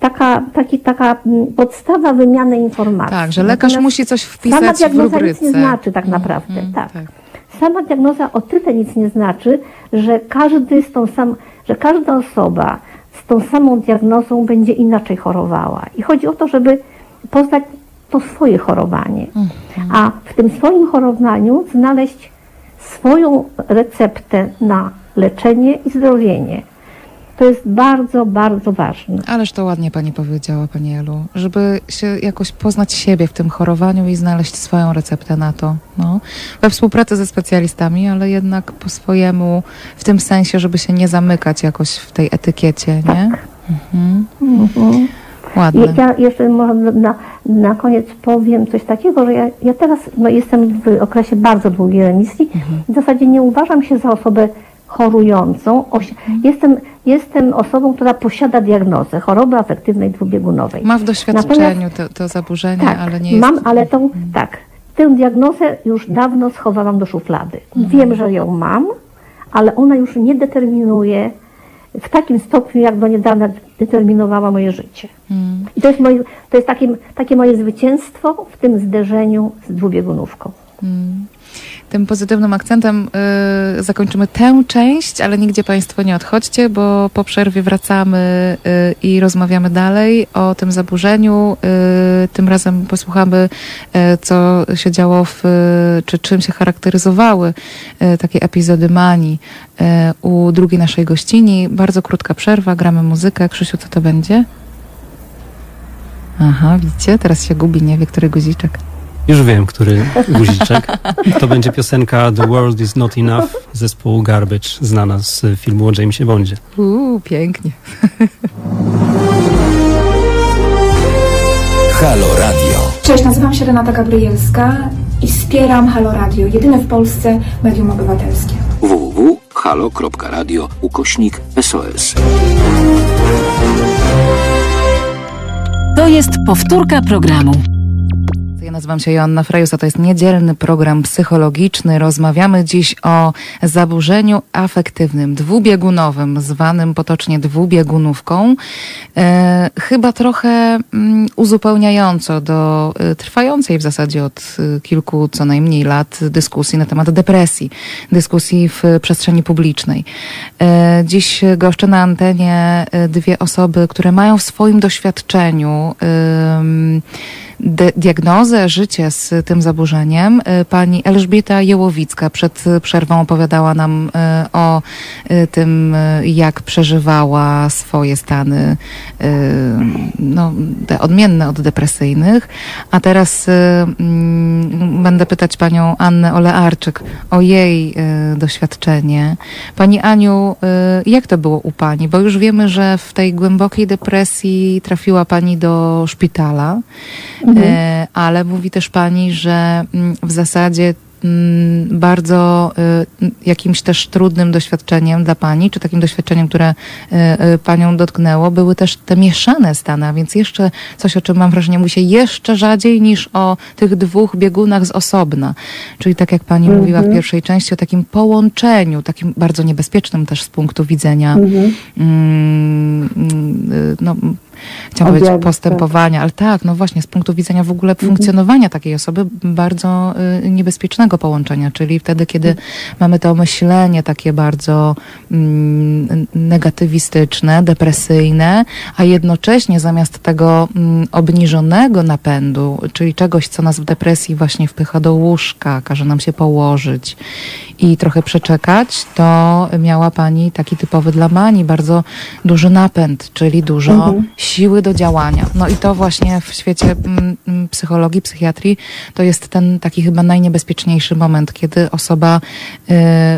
taka, taki, taka mm, podstawa wymiany informacji. Tak, że lekarz Natomiast musi coś Sama wpisać w diagnoza nic rubryce. nie znaczy tak Mhm, naprawdę. tak. tak. Sama diagnoza o tyle nic nie znaczy, że każdy z tą sam, że każda osoba z tą samą diagnozą będzie inaczej chorowała. I chodzi o to, żeby poznać to swoje chorowanie. A w tym swoim chorowaniu znaleźć swoją receptę na leczenie i zdrowienie. To jest bardzo, bardzo ważne. Ależ to ładnie pani powiedziała, pani Elu, żeby się jakoś poznać siebie w tym chorowaniu i znaleźć swoją receptę na to. No. We współpracy ze specjalistami, ale jednak po swojemu, w tym sensie, żeby się nie zamykać jakoś w tej etykiecie, nie? Mhm. Mhm. Ładne. Ja, jeszcze może na, na koniec powiem coś takiego, że ja, ja teraz no, jestem w okresie bardzo długiej remisji i w zasadzie nie uważam się za osobę chorującą. Osi- Jestem, jestem osobą, która posiada diagnozę choroby afektywnej dwubiegunowej. Ma w doświadczeniu to, to zaburzenie, Tak, ale nie jest... mam, ale tą, tak, tę diagnozę już dawno schowałam do szuflady. Wiem, że ją mam, ale ona już nie determinuje w takim stopniu, jak do niedawna determinowała moje życie. I to jest, moje, to jest takie, takie moje zwycięstwo w tym zderzeniu z dwubiegunówką. Tym pozytywnym akcentem y, zakończymy tę część, ale nigdzie Państwo nie odchodźcie, bo po przerwie wracamy y, i rozmawiamy dalej o tym zaburzeniu. Y, tym razem posłuchamy, y, co się działo w, y, czy czym się charakteryzowały y, takie epizody manii u drugiej naszej gościni. Bardzo krótka przerwa, gramy muzykę. Krzysiu, co to będzie? Aha, widzicie? Teraz się gubi, nie wie, który guziczek. Już wiem, który guziczek. To będzie piosenka The World Is Not Enough zespołu Garbage, znana z filmu o Jamesie Bondzie. Uuu, pięknie. Halo Radio. Cześć, nazywam się Renata Gabrielska i wspieram Halo Radio, jedyne w Polsce medium obywatelskie. www.halo.radio ukośnik SOS. To jest powtórka programu. Ja nazywam się Joanna Frejus, a to jest niedzielny program psychologiczny. Rozmawiamy dziś o zaburzeniu afektywnym, dwubiegunowym, zwanym potocznie dwubiegunówką. E, chyba trochę mm, uzupełniająco do e, trwającej w zasadzie od e, kilku co najmniej lat dyskusji na temat depresji, dyskusji w przestrzeni publicznej. E, dziś goszczę na antenie e, dwie osoby, które mają w swoim doświadczeniu diagnozę, życie z tym zaburzeniem. Y, Pani Elżbieta Jełowicka przed przerwą opowiadała nam y, o y, tym, jak przeżywała swoje stany no, odmienne od depresyjnych. A teraz mm, będę pytać panią Annę Olearczyk o jej doświadczenie. Pani Aniu, jak to było u pani? Bo już wiemy, że w tej głębokiej depresji trafiła pani do szpitala. E, ale mówi też pani, że mm, w zasadzie mm, bardzo y, jakimś też trudnym doświadczeniem dla pani, czy takim doświadczeniem, które y, y, panią dotknęło, były też te mieszane stany, a więc jeszcze coś, o czym mam wrażenie, mówi się jeszcze rzadziej niż o tych dwóch biegunach z osobna. Czyli tak jak pani mówiła w pierwszej części o takim połączeniu, takim bardzo niebezpiecznym też z punktu widzenia mm, mm, no, chciałam powiedzieć postępowania, ale tak, no właśnie, z punktu widzenia w ogóle funkcjonowania takiej osoby, bardzo y, niebezpiecznego połączenia, czyli wtedy, kiedy mamy to myślenie takie bardzo mm, negatywistyczne, depresyjne, a jednocześnie zamiast tego mm, obniżonego napędu, czyli czegoś, co nas w depresji właśnie wpycha do łóżka, każe nam się położyć i trochę przeczekać, to miała pani taki typowy dla Mani, bardzo duży napęd, czyli dużo siły do działania. No i to właśnie w świecie mm, mm, psychologii, psychiatrii, to jest ten taki chyba najniebezpieczniejszy moment, kiedy osoba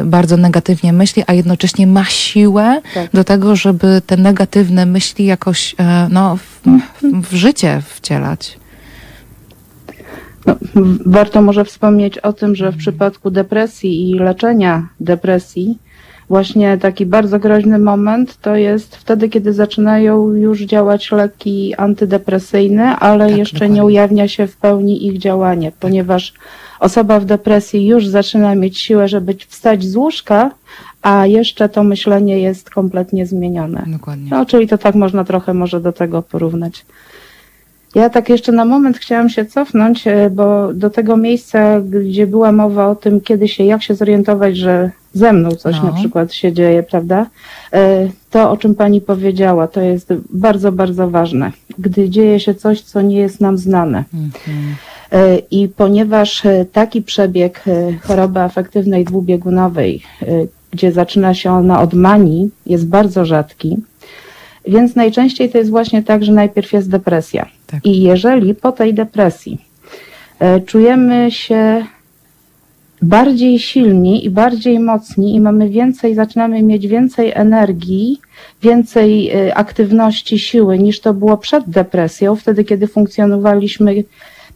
y, bardzo negatywnie myśli, a jednocześnie ma siłę do tego, żeby te negatywne myśli jakoś e, no, w, w życie wcielać. No, warto może wspomnieć o tym, że w przypadku depresji i leczenia depresji, właśnie taki bardzo groźny moment to jest wtedy, kiedy zaczynają już działać leki antydepresyjne, ale Tak, jeszcze dokładnie. nie ujawnia się w pełni ich działanie, ponieważ osoba w depresji już zaczyna mieć siłę, żeby wstać z łóżka, a jeszcze to myślenie jest kompletnie zmienione. Dokładnie. No, czyli to tak można trochę może do tego porównać. Ja tak jeszcze na moment chciałam się cofnąć, e, bo do tego miejsca, gdzie była mowa o tym, kiedy się, jak się zorientować, że ze mną coś No. na przykład się dzieje, prawda? E, To, o czym pani powiedziała, to jest bardzo, bardzo ważne. Gdy dzieje się coś, co nie jest nam znane. E, I ponieważ taki przebieg choroby afektywnej dwubiegunowej, gdzie zaczyna się ona od manii, jest bardzo rzadki, więc najczęściej to jest właśnie tak, że najpierw jest depresja. Tak. I jeżeli po tej depresji e, czujemy się bardziej silni i bardziej mocni i mamy więcej, zaczynamy mieć więcej energii, więcej e, aktywności, siły niż to było przed depresją, wtedy kiedy funkcjonowaliśmy,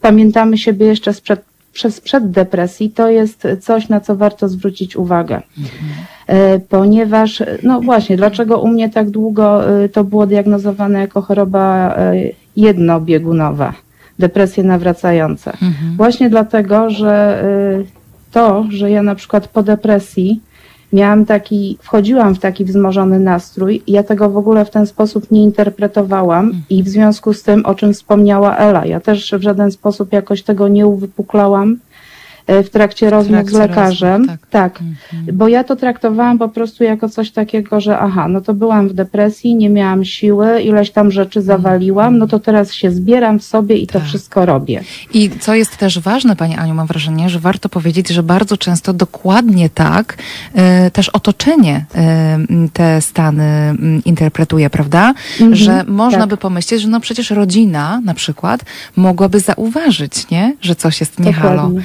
pamiętamy siebie jeszcze sprzed, przez przed depresji, to jest coś, na co warto zwrócić uwagę. E, Ponieważ, no właśnie, dlaczego u mnie tak długo to było diagnozowane jako choroba e, jednobiegunowa, depresje nawracające? Właśnie dlatego, że y, to, że ja na przykład po depresji miałam taki, wchodziłam w taki wzmożony nastrój, ja tego w ogóle w ten sposób nie interpretowałam i w związku z tym, o czym wspomniała Ela, ja też w żaden sposób jakoś tego nie uwypuklałam w trakcie rozmów trakcie z lekarzem. rozmów, tak. Bo ja to traktowałam po prostu jako coś takiego, że aha, no to byłam w depresji, nie miałam siły, ileś tam rzeczy zawaliłam, no to teraz się zbieram w sobie i to Tak. wszystko robię. I co jest też ważne, Pani Aniu, mam wrażenie, że warto powiedzieć, że bardzo często dokładnie tak e, też otoczenie e, te stany m, interpretuje, prawda? że można tak. by pomyśleć, że no przecież rodzina na przykład mogłaby zauważyć, nie? że coś jest nie halo. Dokładnie.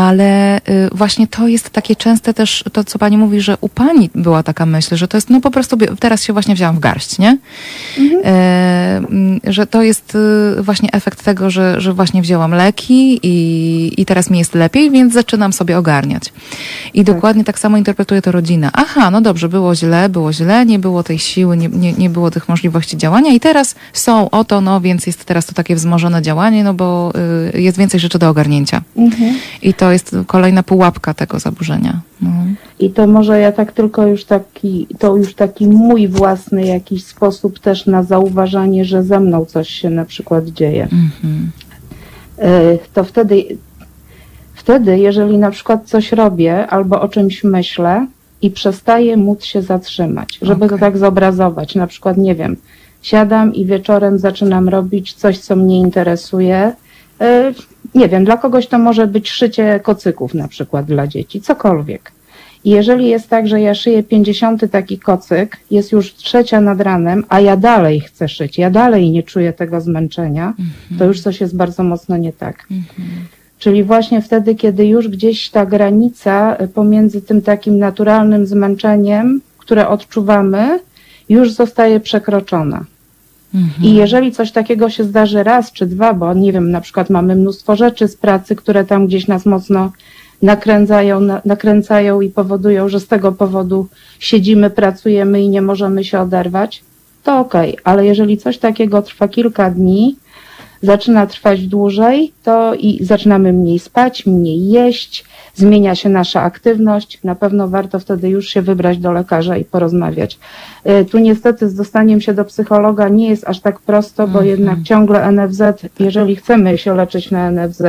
Ale y, właśnie to jest takie częste też, to co Pani mówi, że u Pani była taka myśl, że to jest no po prostu, teraz się właśnie wzięłam w garść, nie? E, mm, że to jest y, właśnie efekt tego, że, że właśnie wzięłam leki i, i teraz mi jest lepiej, więc zaczynam sobie ogarniać. I dokładnie tak samo interpretuje to rodzina. Aha, no dobrze, było źle, było źle, nie było tej siły, nie, nie, nie było tych możliwości działania i teraz są oto, no więc jest teraz to takie wzmożone działanie, no bo y, jest więcej rzeczy do ogarnięcia. I to jest kolejna pułapka tego zaburzenia. No. I to może ja tak tylko już taki, to już taki mój własny jakiś sposób też na zauważanie, że ze mną coś się na przykład dzieje. Mhm. Y, To wtedy, wtedy, jeżeli na przykład coś robię albo o czymś myślę i przestaję móc się zatrzymać, żeby to Okej. tak zobrazować, na przykład, nie wiem, siadam i wieczorem zaczynam robić coś, co mnie interesuje. Nie wiem, dla kogoś to może być szycie kocyków na przykład dla dzieci, cokolwiek. I jeżeli jest tak, że ja szyję 50 taki kocyk, jest już trzecia nad ranem, a ja dalej chcę szyć, ja dalej nie czuję tego zmęczenia, to już coś jest bardzo mocno nie tak. Czyli właśnie wtedy, kiedy już gdzieś ta granica pomiędzy tym takim naturalnym zmęczeniem, które odczuwamy, już zostaje przekroczona. I jeżeli coś takiego się zdarzy raz czy dwa, bo nie wiem, na przykład mamy mnóstwo rzeczy z pracy, które tam gdzieś nas mocno nakręcają, na, nakręcają i powodują, że z tego powodu siedzimy, pracujemy i nie możemy się oderwać, to okej, ale jeżeli coś takiego trwa kilka dni, zaczyna trwać dłużej, to i zaczynamy mniej spać, mniej jeść, zmienia się nasza aktywność. Na pewno warto wtedy już się wybrać do lekarza i porozmawiać. Y, Tu niestety z dostaniem się do psychologa nie jest aż tak prosto, bo jednak ciągle NFZ, jeżeli chcemy się leczyć na NFZ,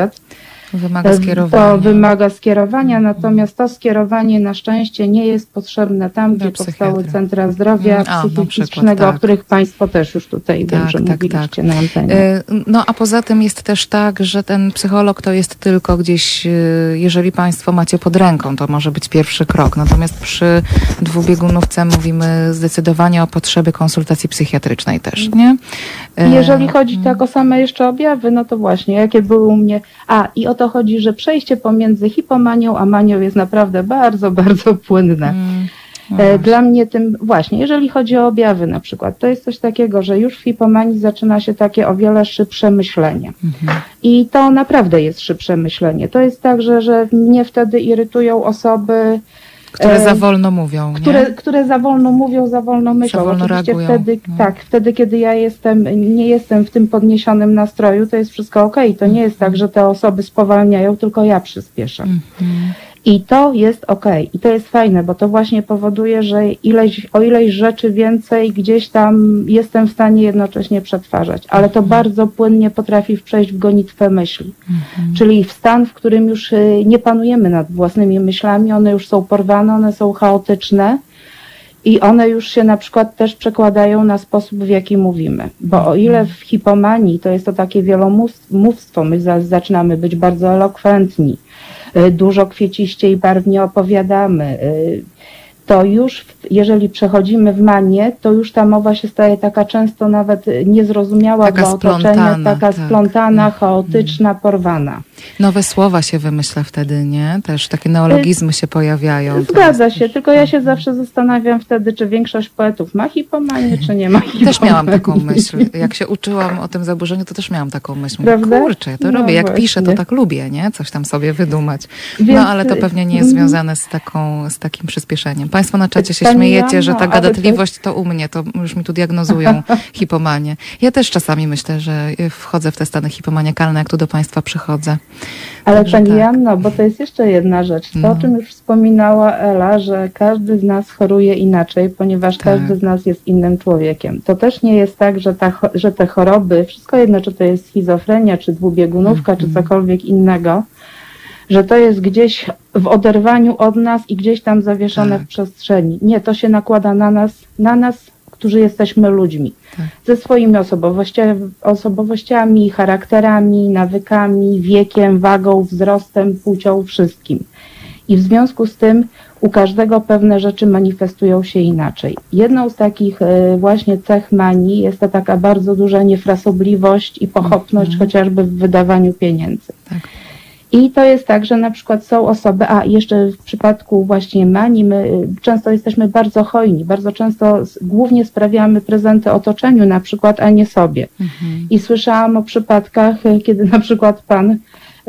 Wymaga to skierowania. wymaga skierowania, natomiast to skierowanie na szczęście nie jest potrzebne tam, gdzie powstały centra zdrowia Mm, a, psychicznego, przykład, tak. o których Państwo też już tutaj wiem, Tak, że tak, mówiliście na antenie. Y, No a poza tym jest też tak, że ten psycholog to jest tylko gdzieś, y, jeżeli Państwo macie pod ręką, to może być pierwszy krok. Natomiast przy dwubiegunówce mówimy zdecydowanie o potrzebie konsultacji psychiatrycznej też, nie? Y, I Jeżeli chodzi tak o same jeszcze objawy, no to właśnie, jakie były u mnie. A, i o to chodzi, że przejście pomiędzy hipomanią a manią jest naprawdę bardzo, bardzo płynne. Mm, E, Dla mnie tym właśnie, jeżeli chodzi o objawy na przykład, to jest coś takiego, że już w hipomanii zaczyna się takie o wiele szybsze myślenie. I to naprawdę jest szybsze myślenie. To jest tak, że, że mnie wtedy irytują osoby, które e, za wolno mówią, które, nie? które za wolno mówią, za wolno myślą. Za wolno Oczywiście reagują, wtedy, no. tak, wtedy, kiedy ja jestem, nie jestem w tym podniesionym nastroju, to jest wszystko okej. To nie jest tak, że te osoby spowalniają, tylko ja przyspieszam. Mhm. I to jest ok, i to jest fajne, bo to właśnie powoduje, że ileś, o ileś rzeczy więcej gdzieś tam jestem w stanie jednocześnie przetwarzać, ale to bardzo płynnie potrafi przejść w gonitwę myśli. Czyli w stan, w którym już y, nie panujemy nad własnymi myślami, one już są porwane, one są chaotyczne i one już się na przykład też przekładają na sposób, w jaki mówimy. Bo o ile w hipomanii to jest to takie wielomówstwo, my za, zaczynamy być bardzo elokwentni, y, dużo kwieciście i barwnie opowiadamy, y, to już jeżeli przechodzimy w manię, to już ta mowa się staje taka często nawet niezrozumiała Taka dla otoczenia, taka tak. splątana, chaotyczna, porwana. Nowe słowa się wymyśla wtedy, nie? Też takie neologizmy się pojawiają. Zgadza się, też- tylko ja się zawsze zastanawiam wtedy, czy większość poetów ma hipomanię, czy nie ma hipomanii. Też miałam taką myśl. Jak się uczyłam o tym zaburzeniu, to też miałam taką myśl. Prawda? Kurczę, ja to No robię. Jak piszę, to właśnie. tak lubię, nie? Coś tam sobie wydumać. Więc, no ale to pewnie nie jest mhm. związane z, taką, z takim przyspieszeniem. Państwo na czacie się śmiejecie, że ta ale gadatliwość to u mnie, to już mi tu diagnozują hipomanię. Ja też czasami myślę, że wchodzę w te stany hipomaniakalne, jak tu do Państwa przychodzę. Ale Także Pani tak. Janno, bo to jest jeszcze jedna rzecz. To, No. o czym już wspominała Ela, że każdy z nas choruje inaczej, ponieważ Tak. każdy z nas jest innym człowiekiem. To też nie jest tak, że, ta, że te choroby, wszystko jedno, czy to jest schizofrenia, czy dwubiegunówka, Mhm. czy cokolwiek innego, że to jest gdzieś w oderwaniu od nas i gdzieś tam zawieszone Tak. w przestrzeni. Nie, to się nakłada na nas, na nas, którzy jesteśmy ludźmi. Tak. Ze swoimi osobowościa- osobowościami, charakterami, nawykami, wiekiem, wagą, wzrostem, płcią, wszystkim. I w związku z tym u każdego pewne rzeczy manifestują się inaczej. Jedną z takich e, właśnie cech manii jest to taka bardzo duża niefrasobliwość i pochopność chociażby w wydawaniu pieniędzy. Tak. I to jest tak, że na przykład są osoby, a jeszcze w przypadku właśnie manii, my y, często jesteśmy bardzo hojni, bardzo często głównie sprawiamy prezenty otoczeniu na przykład, a nie sobie. Mhm. I słyszałam o przypadkach, y, kiedy na przykład pan,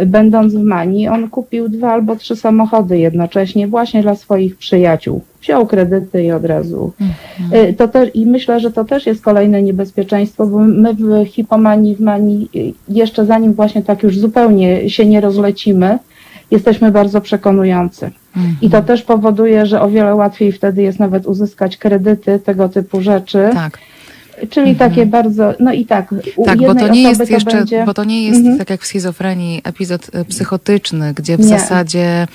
będąc w manii, on kupił dwa albo trzy samochody jednocześnie właśnie dla swoich przyjaciół. Wziął kredyty i od razu. Y, To też, I myślę, że to też jest kolejne niebezpieczeństwo, bo my w hipomanii, w manii, y, jeszcze zanim właśnie tak już zupełnie się nie rozlecimy, jesteśmy bardzo przekonujący. I to też powoduje, że o wiele łatwiej wtedy jest nawet uzyskać kredyty, tego typu rzeczy. Tak. Czyli takie bardzo, no i tak, u Tak, bo to nie jest to jeszcze, będzie... bo to nie jest Mhm. tak jak w schizofrenii epizod y, psychotyczny, gdzie w Nie. zasadzie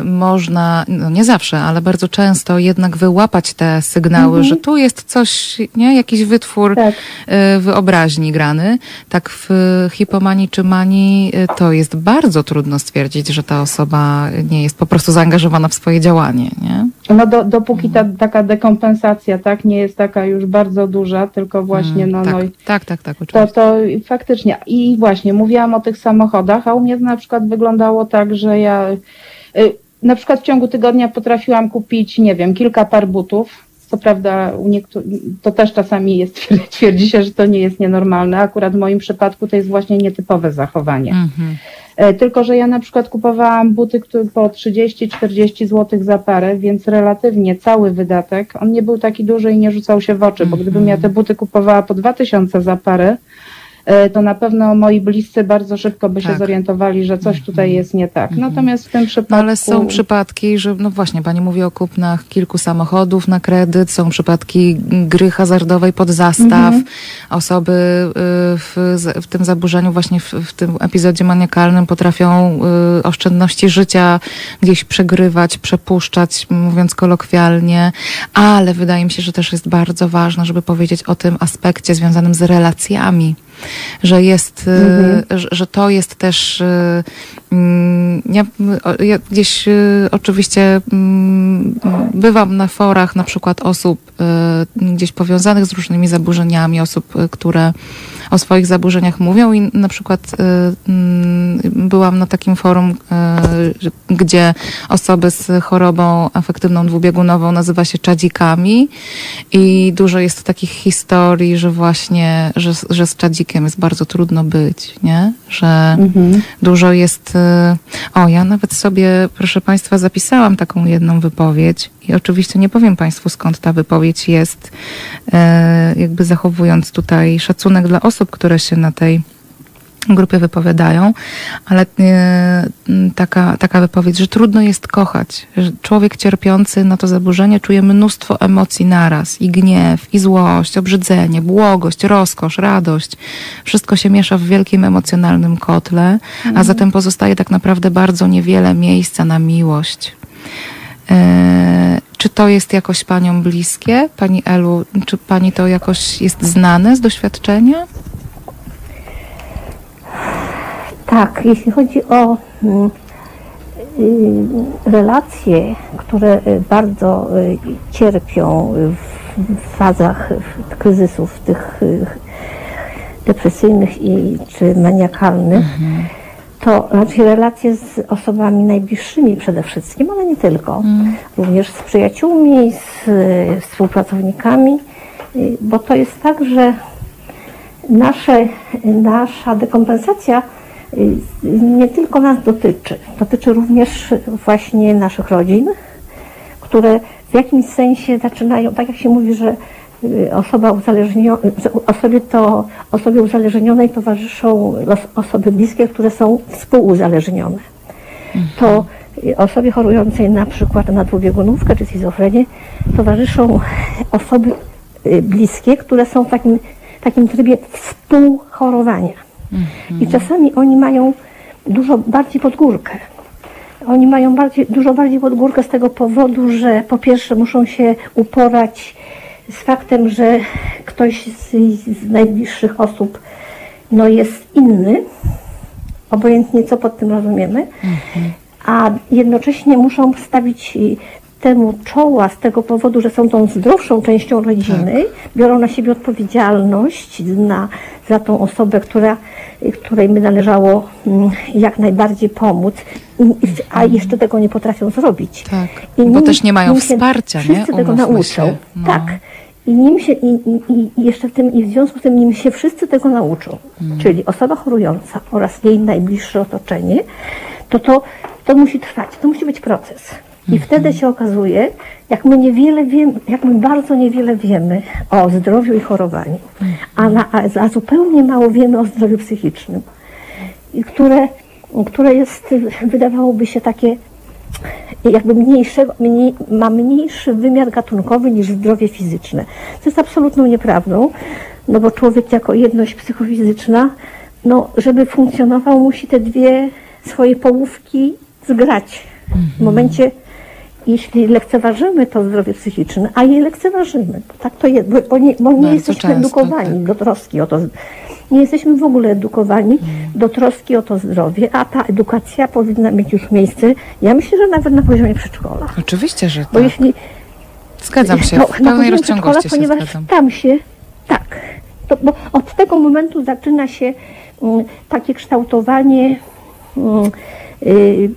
y, można, no nie zawsze, ale bardzo często jednak wyłapać te sygnały, że tu jest coś, nie, jakiś wytwór Mhm. Tak. y, wyobraźni grany. Tak w hipomanii czy manii y, to jest bardzo trudno stwierdzić, że ta osoba nie jest po prostu zaangażowana w swoje działanie, nie? No do, dopóki ta taka dekompensacja tak nie jest taka już bardzo duża, tylko właśnie no, tak, no i tak, tak, tak, to, oczywiście. to faktycznie i właśnie mówiłam o tych samochodach, a u mnie na przykład wyglądało tak, że ja y, na przykład w ciągu tygodnia potrafiłam kupić, nie wiem, kilka par butów. Co prawda u niektórych, to też czasami jest, twierdzi się, że to nie jest nienormalne. Akurat w moim przypadku to jest właśnie nietypowe zachowanie. Mhm. E, Tylko, że ja na przykład kupowałam buty które po 30-40 zł za parę, więc relatywnie cały wydatek, on nie był taki duży i nie rzucał się w oczy, bo gdybym ja te buty kupowała po 2000 za parę, to na pewno moi bliscy bardzo szybko by się Tak. zorientowali, że coś tutaj jest nie tak. Natomiast w tym przypadku... No ale są przypadki, że no właśnie, pani mówi o kupnach kilku samochodów na kredyt, są przypadki gry hazardowej pod zastaw, osoby y, w, w tym zaburzeniu, właśnie w, w tym epizodzie maniakalnym potrafią y, oszczędności życia gdzieś przegrywać, przepuszczać, mówiąc kolokwialnie, ale wydaje mi się, że też jest bardzo ważne, żeby powiedzieć o tym aspekcie związanym z relacjami że jest, y, że, że to jest też, y, ja, o- ja gdzieś y, oczywiście mm, bywam na forach na przykład osób y, gdzieś powiązanych z różnymi zaburzeniami, osób, y, które o swoich zaburzeniach mówią i na przykład mm, byłam na takim forum, gdzie osoby z chorobą afektywną dwubiegunową nazywa się czadzikami i dużo jest takich historii, że właśnie, że, że z czadzikiem jest bardzo trudno być, nie? Że Mhm. dużo jest. O, ja nawet sobie, proszę Państwa, zapisałam taką jedną wypowiedź i oczywiście nie powiem Państwu skąd ta wypowiedź jest, y, jakby zachowując tutaj szacunek dla osób, które się na tej grupie wypowiadają, ale e, taka, taka wypowiedź, że trudno jest kochać. Że człowiek cierpiący na to zaburzenie czuje mnóstwo emocji naraz. I gniew, i złość, obrzydzenie, błogość, rozkosz, radość. Wszystko się miesza w wielkim emocjonalnym kotle, a zatem pozostaje tak naprawdę bardzo niewiele miejsca na miłość. E, Czy to jest jakoś paniom bliskie? Pani Elu, czy pani to jakoś jest znane z doświadczenia? Tak, jeśli chodzi o mm, y, relacje, które bardzo y, cierpią w, fazach kryzysów tych y, depresyjnych i, czy maniakalnych, to raczej relacje z osobami najbliższymi przede wszystkim, ale nie tylko. Również z przyjaciółmi, z współpracownikami, bo to jest tak, że nasze, nasza dekompensacja y, nie tylko nas dotyczy, dotyczy również właśnie naszych rodzin, które w jakimś sensie zaczynają, tak jak się mówi, że y, osoba uzależniona, osobie, to, osobie uzależnionej towarzyszą osoby bliskie, które są współuzależnione. To osobie chorującej na przykład na dwubiegunówkę czy schizofrenię towarzyszą osoby y, bliskie, które są w takim, takim trybie współchorowania. I czasami oni mają dużo bardziej pod górkę. Oni mają bardziej, dużo bardziej pod górkę z tego powodu, że po pierwsze muszą się uporać z faktem, że ktoś z, z najbliższych osób no, jest inny, obojętnie co pod tym rozumiemy, a jednocześnie muszą stawić temu czoła z tego powodu, że są tą zdrowszą częścią rodziny, biorą na siebie odpowiedzialność na, za tą osobę, która, której by należało mm, jak najbardziej pomóc, a jeszcze tego nie potrafią zrobić. Tak, I bo nim- też nie mają wsparcia, nie? Wszyscy tego nauczą. No. Tak. I nim się, i, i, i jeszcze w tym, i w związku z tym nim się wszyscy tego nauczą, Mm. czyli osoba chorująca oraz jej najbliższe otoczenie, to to, to musi trwać, to musi być proces. I Mhm. wtedy się okazuje, jak my niewiele wiemy, jak my bardzo niewiele wiemy o zdrowiu i chorowaniu, a, na, a, zupełnie mało wiemy o zdrowiu psychicznym, i które, które jest, wydawałoby się takie jakby mniejszego, mniej, ma mniejszy wymiar gatunkowy niż zdrowie fizyczne. To jest absolutną nieprawdą, no bo człowiek jako jedność psychofizyczna, no żeby funkcjonował, musi te dwie swoje połówki zgrać. W momencie, jeśli lekceważymy to zdrowie psychiczne, a je lekceważymy, bo tak to jest, bo, bo nie, bo nie jesteśmy często, edukowani tak. do troski o to. Nie jesteśmy w ogóle edukowani do troski o to zdrowie, a ta edukacja powinna mieć już miejsce, ja myślę, że nawet na poziomie przedszkola. Oczywiście, że Bo tak. jeśli Zgadzam się, no, w pełnej rozciągłości się ponieważ zgadzam. tam się, tak, to, bo od tego momentu zaczyna się mm, takie kształtowanie mm, y,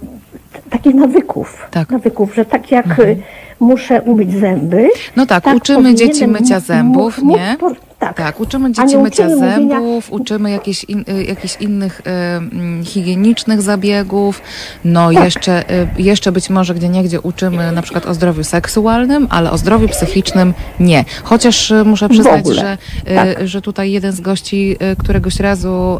takich nawyków, Tak. nawyków, że tak jak y, muszę umyć zęby. No tak, tak uczymy dzieci mycia zębów, nie? Tak. Tak, uczymy dzieci mycia uczymy mówienia- zębów, uczymy jakichś in, y, jakichś innych y, mm, higienicznych zabiegów, no Tak. jeszcze, y, jeszcze być może gdzie niegdzie uczymy na przykład o zdrowiu seksualnym, ale o zdrowiu psychicznym nie. Chociaż y, muszę przyznać, że, y, Tak. że tutaj jeden z gości y, któregoś razu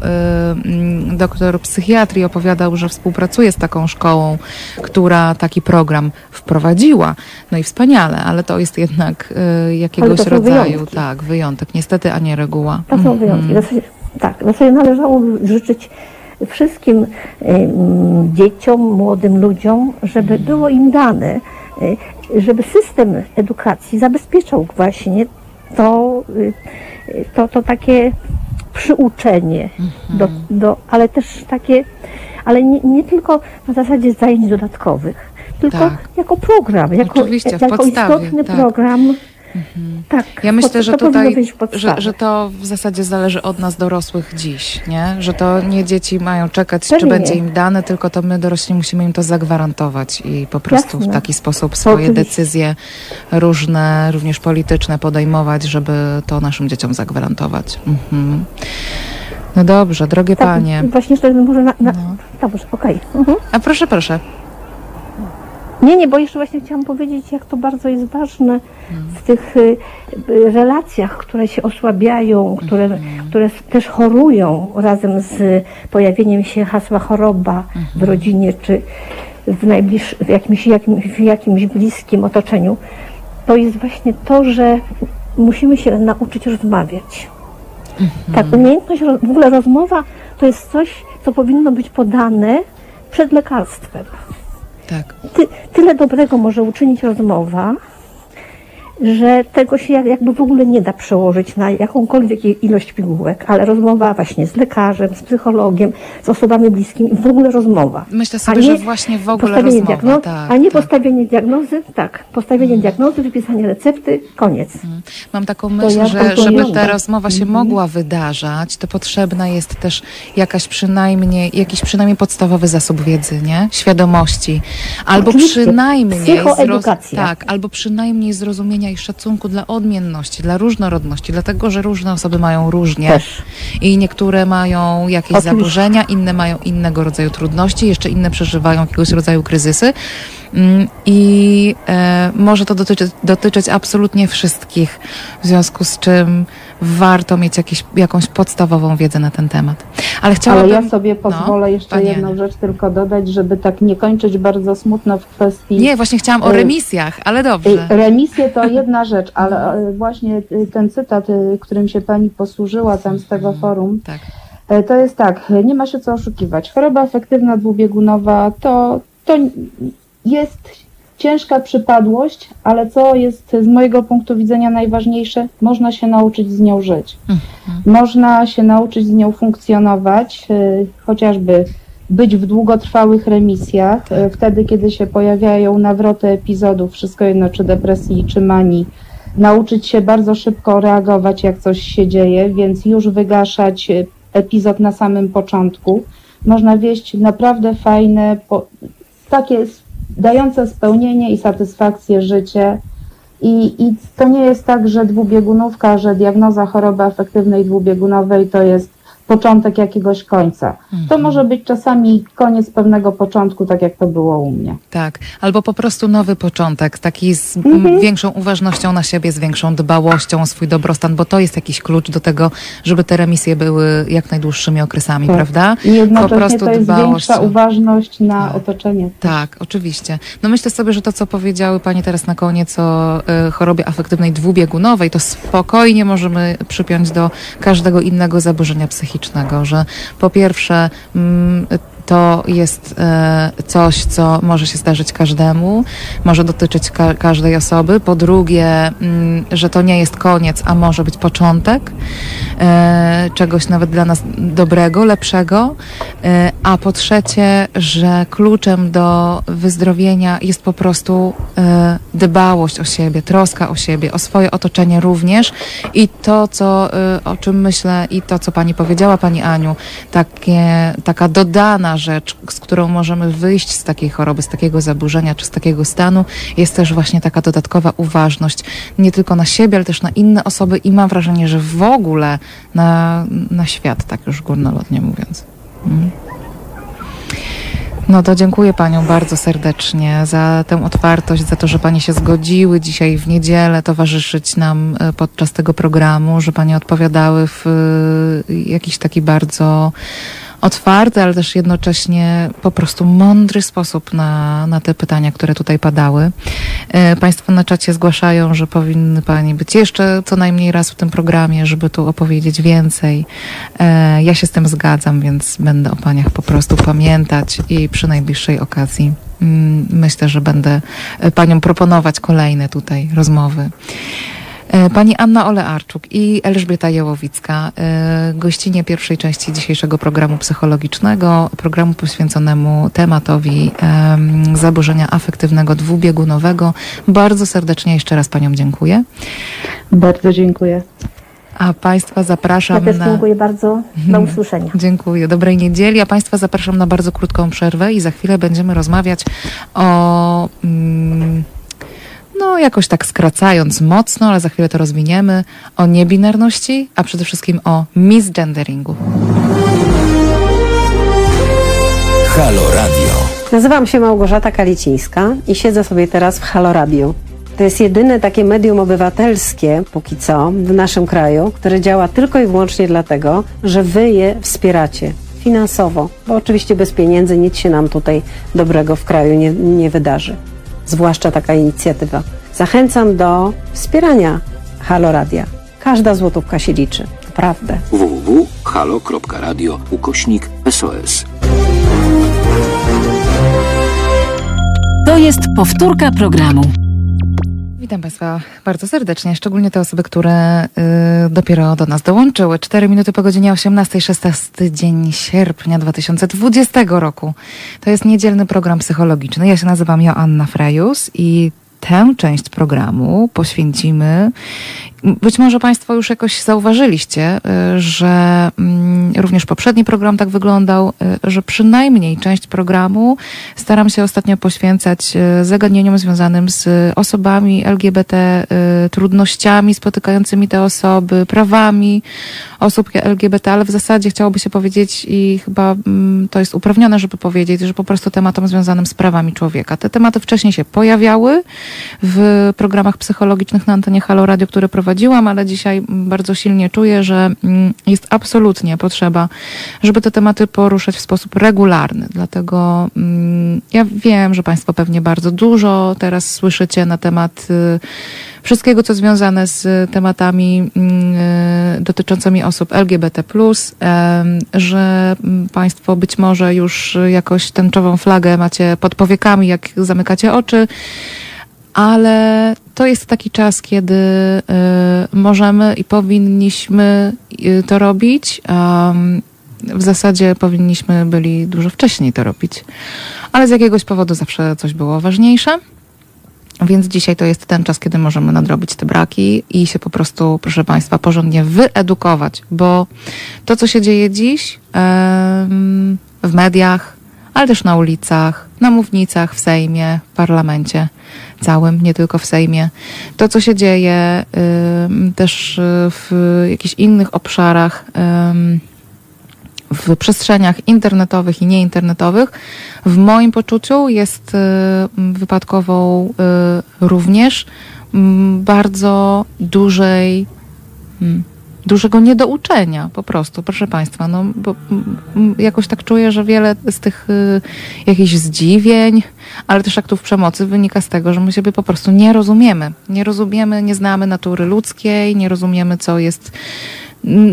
mm, doktor psychiatrii opowiadał, że współpracuje z taką szkołą, która taki program wprowadziła. No i wspaniale, ale to jest jednak jakiegoś rodzaju, wyjątki. tak, wyjątek, niestety, a nie reguła. To są wyjątki. W zasadzie, tak, w zasadzie należałoby życzyć wszystkim em, dzieciom, młodym ludziom, żeby było im dane, y, żeby system edukacji zabezpieczał właśnie to, y, y, to, to takie przyuczenie, do, do, ale też takie, ale nie, nie tylko na zasadzie zajęć dodatkowych, tylko Tak. jako program, jako, Oczywiście, w jako podstawie, istotny tak. program. Tak, Ja myślę, że tutaj, w że, że to w zasadzie zależy od nas dorosłych dziś, nie? Że to nie dzieci mają czekać, czy Pewnie. będzie im dane, tylko to my dorośli musimy im to zagwarantować i po prostu w Jasne. taki sposób swoje decyzje różne, również polityczne podejmować, żeby to naszym dzieciom zagwarantować. Mhm. No dobrze, drogie Tak, panie. Właśnie jeszcze może na, na, No. Dobrze, okej. Mhm. A proszę, proszę. Nie, nie, bo jeszcze właśnie chciałam powiedzieć, jak to bardzo jest ważne w tych y, y, relacjach, które się osłabiają, które, które s- też chorują razem z pojawieniem się hasła choroba w rodzinie czy w, najbliż, w, jakimś, jakim, w jakimś bliskim otoczeniu. To jest właśnie to, że musimy się nauczyć rozmawiać. Tak, umiejętność, w ogóle rozmowa to jest coś, co powinno być podane przed lekarstwem. Tak. Ty, tyle dobrego może uczynić rozmowa, że tego się jak- jakby w ogóle nie da przełożyć na jakąkolwiek ilość pigułek, ale rozmowa właśnie z lekarzem, z psychologiem, z osobami bliskimi, w ogóle rozmowa. Myślę sobie, że właśnie w ogóle rozmowa. tak, a nie tak. postawienie diagnozy, tak, postawienie diagnozy, wypisanie recepty, koniec. Mam taką myśl, ja że żeby ta rozmowa się mogła wydarzać, to potrzebna jest też jakaś przynajmniej, jakiś przynajmniej podstawowy zasób wiedzy, nie? Świadomości. Albo Oczywiście. przynajmniej Psychoedukacja. tak, albo przynajmniej zrozumienia i szacunku dla odmienności, dla różnorodności, dlatego, że różne osoby mają różnie. Też. I niektóre mają jakieś zaburzenia, inne mają innego rodzaju trudności, jeszcze inne przeżywają jakiegoś rodzaju kryzysy. Mm, I e, może to dotyczyć, dotyczyć absolutnie wszystkich, w związku z czym warto mieć jakieś, jakąś podstawową wiedzę na ten temat. Ale chciałabym... Ale ja sobie pozwolę No, jeszcze jedną rzecz tylko dodać, żeby tak nie kończyć bardzo smutno w kwestii Nie, właśnie chciałam o Y, remisjach, ale dobrze. Y, Remisje to jedna rzecz, ale y, właśnie ten cytat, którym się pani posłużyła tam z tego forum, Tak. to jest tak, nie ma się co oszukiwać. Choroba afektywna dwubiegunowa to, to jest ciężka przypadłość, ale co jest z mojego punktu widzenia najważniejsze, można się nauczyć z nią żyć. Można się nauczyć z nią funkcjonować, y, chociażby być w długotrwałych remisjach, y, wtedy kiedy się pojawiają nawroty epizodów, wszystko jedno czy depresji, czy manii, nauczyć się bardzo szybko reagować, jak coś się dzieje, więc już wygaszać y, epizod na samym początku. Można wieść naprawdę fajne, takie dające spełnienie i satysfakcję życie. I, I to nie jest tak, że dwubiegunówka, że diagnoza choroby afektywnej dwubiegunowej to jest początek jakiegoś końca. To może być czasami koniec pewnego początku, tak jak to było u mnie. Tak, albo po prostu nowy początek, taki z Mhm. większą uważnością na siebie, z większą dbałością o swój dobrostan, bo to jest jakiś klucz do tego, żeby te remisje były jak najdłuższymi okresami, Tak. prawda? I jednocześnie po prostu to jest dbałość większa uważność na Tak. otoczenie. Tak, oczywiście. No myślę sobie, że to, co powiedziały Pani teraz na koniec o y, chorobie afektywnej dwubiegunowej, to spokojnie możemy przypiąć do każdego innego zaburzenia psychicznego, że po pierwsze mm, to jest e, coś, co może się zdarzyć każdemu, może dotyczyć ka- każdej osoby. Po drugie, mm, że to nie jest koniec, a może być początek e, czegoś nawet dla nas dobrego, lepszego. E, a po trzecie, że kluczem do wyzdrowienia jest po prostu dbałość o siebie, troska o siebie, o swoje otoczenie również. I to, co, o czym myślę i to, co pani powiedziała, pani Aniu, takie, taka dodana rzecz, z którą możemy wyjść z takiej choroby, z takiego zaburzenia czy z takiego stanu, jest też właśnie taka dodatkowa uważność nie tylko na siebie, ale też na inne osoby i mam wrażenie, że w ogóle na, na świat, tak już górnolotnie mówiąc. Mm. No to dziękuję Panią bardzo serdecznie za tę otwartość, za to, że Panie się zgodziły dzisiaj w niedzielę towarzyszyć nam e, podczas tego programu, że Panie odpowiadały w e, jakiś taki bardzo otwarty, ale też jednocześnie po prostu mądry sposób na, na te pytania, które tutaj padały. E, Państwo na czacie zgłaszają, że powinny Pani być jeszcze co najmniej raz w tym programie, żeby tu opowiedzieć więcej. E, Ja się z tym zgadzam, więc będę o Paniach po prostu pamiętać i przy najbliższej okazji mm, myślę, że będę e, Paniom proponować kolejne tutaj rozmowy. E, Pani Anna Olearczuk i Elżbieta Jełowicka, e, gościnie pierwszej części dzisiejszego programu psychologicznego, programu poświęconemu tematowi em, zaburzenia afektywnego dwubiegunowego. Bardzo serdecznie jeszcze raz Paniom dziękuję. Bardzo dziękuję. A Państwa Ja zapraszam też na... dziękuję bardzo. Do usłyszenia. Dziękuję. Dobrej niedzieli. A Państwa zapraszam na bardzo krótką przerwę i za chwilę będziemy rozmawiać o. Mm, no, jakoś tak skracając mocno, ale za chwilę to rozwiniemy, o niebinarności, a przede wszystkim o misgenderingu. Halo Radio. Nazywam się Małgorzata Kalicińska i siedzę sobie teraz w Halo Radio. To jest jedyne takie medium obywatelskie, póki co, w naszym kraju, które działa tylko i wyłącznie dlatego, że wy je wspieracie finansowo, bo oczywiście bez pieniędzy nic się nam tutaj dobrego w kraju nie, nie wydarzy. Zwłaszcza taka inicjatywa. Zachęcam do wspierania Halo Radia. Każda złotówka się liczy, naprawdę. www.halo.radio ukośnik SOS. To jest powtórka programu. Witam Państwa bardzo serdecznie, szczególnie te osoby, które y, dopiero do nas dołączyły. 4 minuty po godzinie 18, 16 dzień sierpnia 2020 roku. To jest niedzielny program psychologiczny. Ja się nazywam Joanna Frejus i tę część programu poświęcimy. Być może Państwo już jakoś zauważyliście, y, że mm, również poprzedni program tak wyglądał, y, że przynajmniej część programu staram się ostatnio poświęcać y, zagadnieniom związanym z osobami LGBT, trudnościami spotykającymi te osoby, prawami osób LGBT, ale w zasadzie chciałoby się powiedzieć i chyba mm, to jest uprawnione, żeby powiedzieć, że po prostu tematom związanym z prawami człowieka. Te tematy wcześniej się pojawiały w programach psychologicznych na antenie Halo Radio, które prowadziłam, ale dzisiaj bardzo silnie czuję, że mm, jest absolutnie potrzeba, żeby te tematy poruszać w sposób regularny. Dlatego mm, ja wiem, że Państwo pewnie bardzo dużo teraz słyszycie na temat y, wszystkiego, co związane z tematami mm, y, dotyczącymi osób LGBT, że Państwo być może już jakoś tęczową flagę macie pod powiekami, jak zamykacie oczy ale to jest taki czas, kiedy y, możemy i powinniśmy y, to robić. W zasadzie powinniśmy byli dużo wcześniej to robić, ale z jakiegoś powodu zawsze coś było ważniejsze. Więc dzisiaj to jest ten czas, kiedy możemy nadrobić te braki i się po prostu, proszę Państwa, porządnie wyedukować, bo to, co się dzieje dziś w mediach, ale też na ulicach, na mównicach, w Sejmie, w parlamencie całym, nie tylko w Sejmie. To, co się dzieje też y, w jakichś innych obszarach, w przestrzeniach internetowych i nieinternetowych, w moim poczuciu jest y, wypadkową y, również bardzo dużej dużego niedouczenia po prostu, proszę Państwa. No, bo mm, jakoś tak czuję, że wiele z tych y, jakichś zdziwień, ale też aktów przemocy wynika z tego, że my siebie po prostu nie rozumiemy. Nie rozumiemy, nie znamy natury ludzkiej, nie rozumiemy, co jest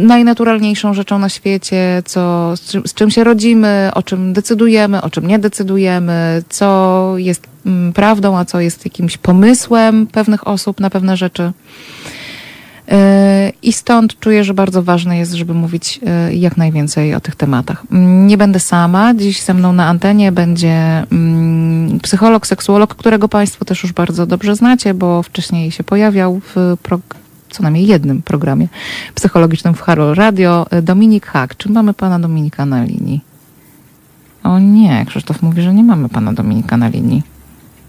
najnaturalniejszą rzeczą na świecie, co, z, czym, z czym się rodzimy, o czym decydujemy, o czym nie decydujemy, co jest mm, prawdą, a co jest jakimś pomysłem pewnych osób na pewne rzeczy. I stąd czuję, że bardzo ważne jest, żeby mówić yy, jak najwięcej o tych tematach. Mm, Nie będę sama. Dziś ze mną na antenie będzie mm, psycholog, seksuolog, którego Państwo też już bardzo dobrze znacie, bo wcześniej się pojawiał w co najmniej jednym programie psychologicznym w Haro Radio. Yy, Dominik Hak. Czy mamy pana Dominika na linii? O nie, Krzysztof mówi, że nie mamy pana Dominika na linii.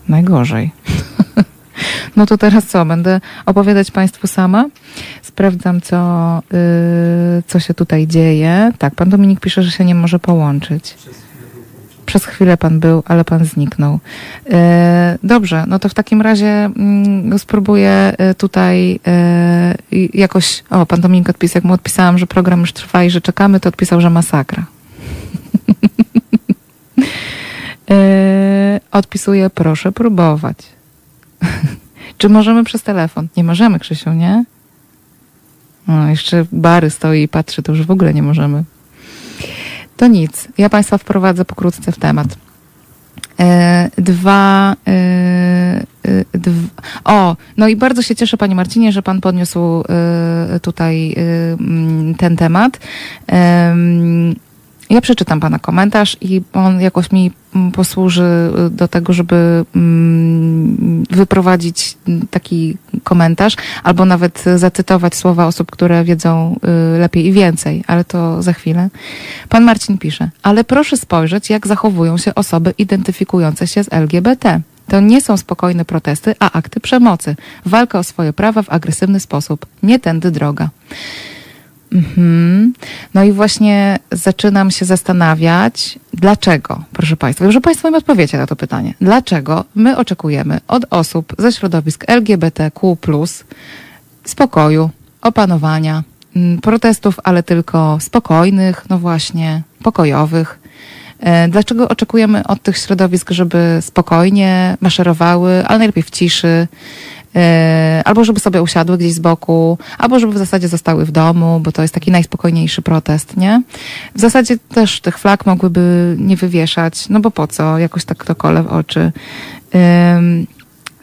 Najgorzej. No to teraz co? Będę opowiadać Państwu sama. Sprawdzam, co, yy, co się tutaj dzieje. Tak, pan Dominik pisze, że się nie może połączyć. Przez chwilę pan był, ale pan zniknął. Yy, dobrze, no to w takim razie yy, spróbuję yy, tutaj yy, jakoś. O, pan Dominik odpisał, jak mu odpisałam, że program już trwa i że czekamy, to odpisał, że masakra. odpisuję, proszę próbować. Czy możemy przez telefon? Nie możemy, Krzysiu, nie? No, jeszcze Bary stoi i patrzy, to już w ogóle nie możemy. To nic. Ja Państwa wprowadzę pokrótce w temat. E, dwa, e, e, dw... O, no i bardzo się cieszę, Panie Marcinie, że Pan podniósł e, tutaj e, ten temat. Ja przeczytam Pana komentarz i on jakoś mi mm, posłuży y, do tego, żeby mm, wyprowadzić mm, taki komentarz, albo nawet zacytować słowa osób, które wiedzą y, lepiej i więcej, ale to za chwilę. Pan Marcin pisze, ale proszę spojrzeć, jak zachowują się osoby identyfikujące się z LGBT. To nie są spokojne protesty, a akty przemocy. Walka o swoje prawa w agresywny sposób. Nie tędy droga. Mhm. No i właśnie zaczynam się zastanawiać, dlaczego, proszę Państwa, może Państwo mi odpowiecie na to pytanie, dlaczego my oczekujemy od osób ze środowisk LGBTQ, spokoju, opanowania, mm, protestów, ale tylko spokojnych, no właśnie, pokojowych. E, Dlaczego oczekujemy od tych środowisk, żeby spokojnie maszerowały, ale najlepiej w ciszy, albo żeby sobie usiadły gdzieś z boku, albo żeby w zasadzie zostały w domu, bo to jest taki najspokojniejszy protest, nie? W zasadzie też tych flag mogłyby nie wywieszać, no bo po co? Jakoś tak to kole w oczy.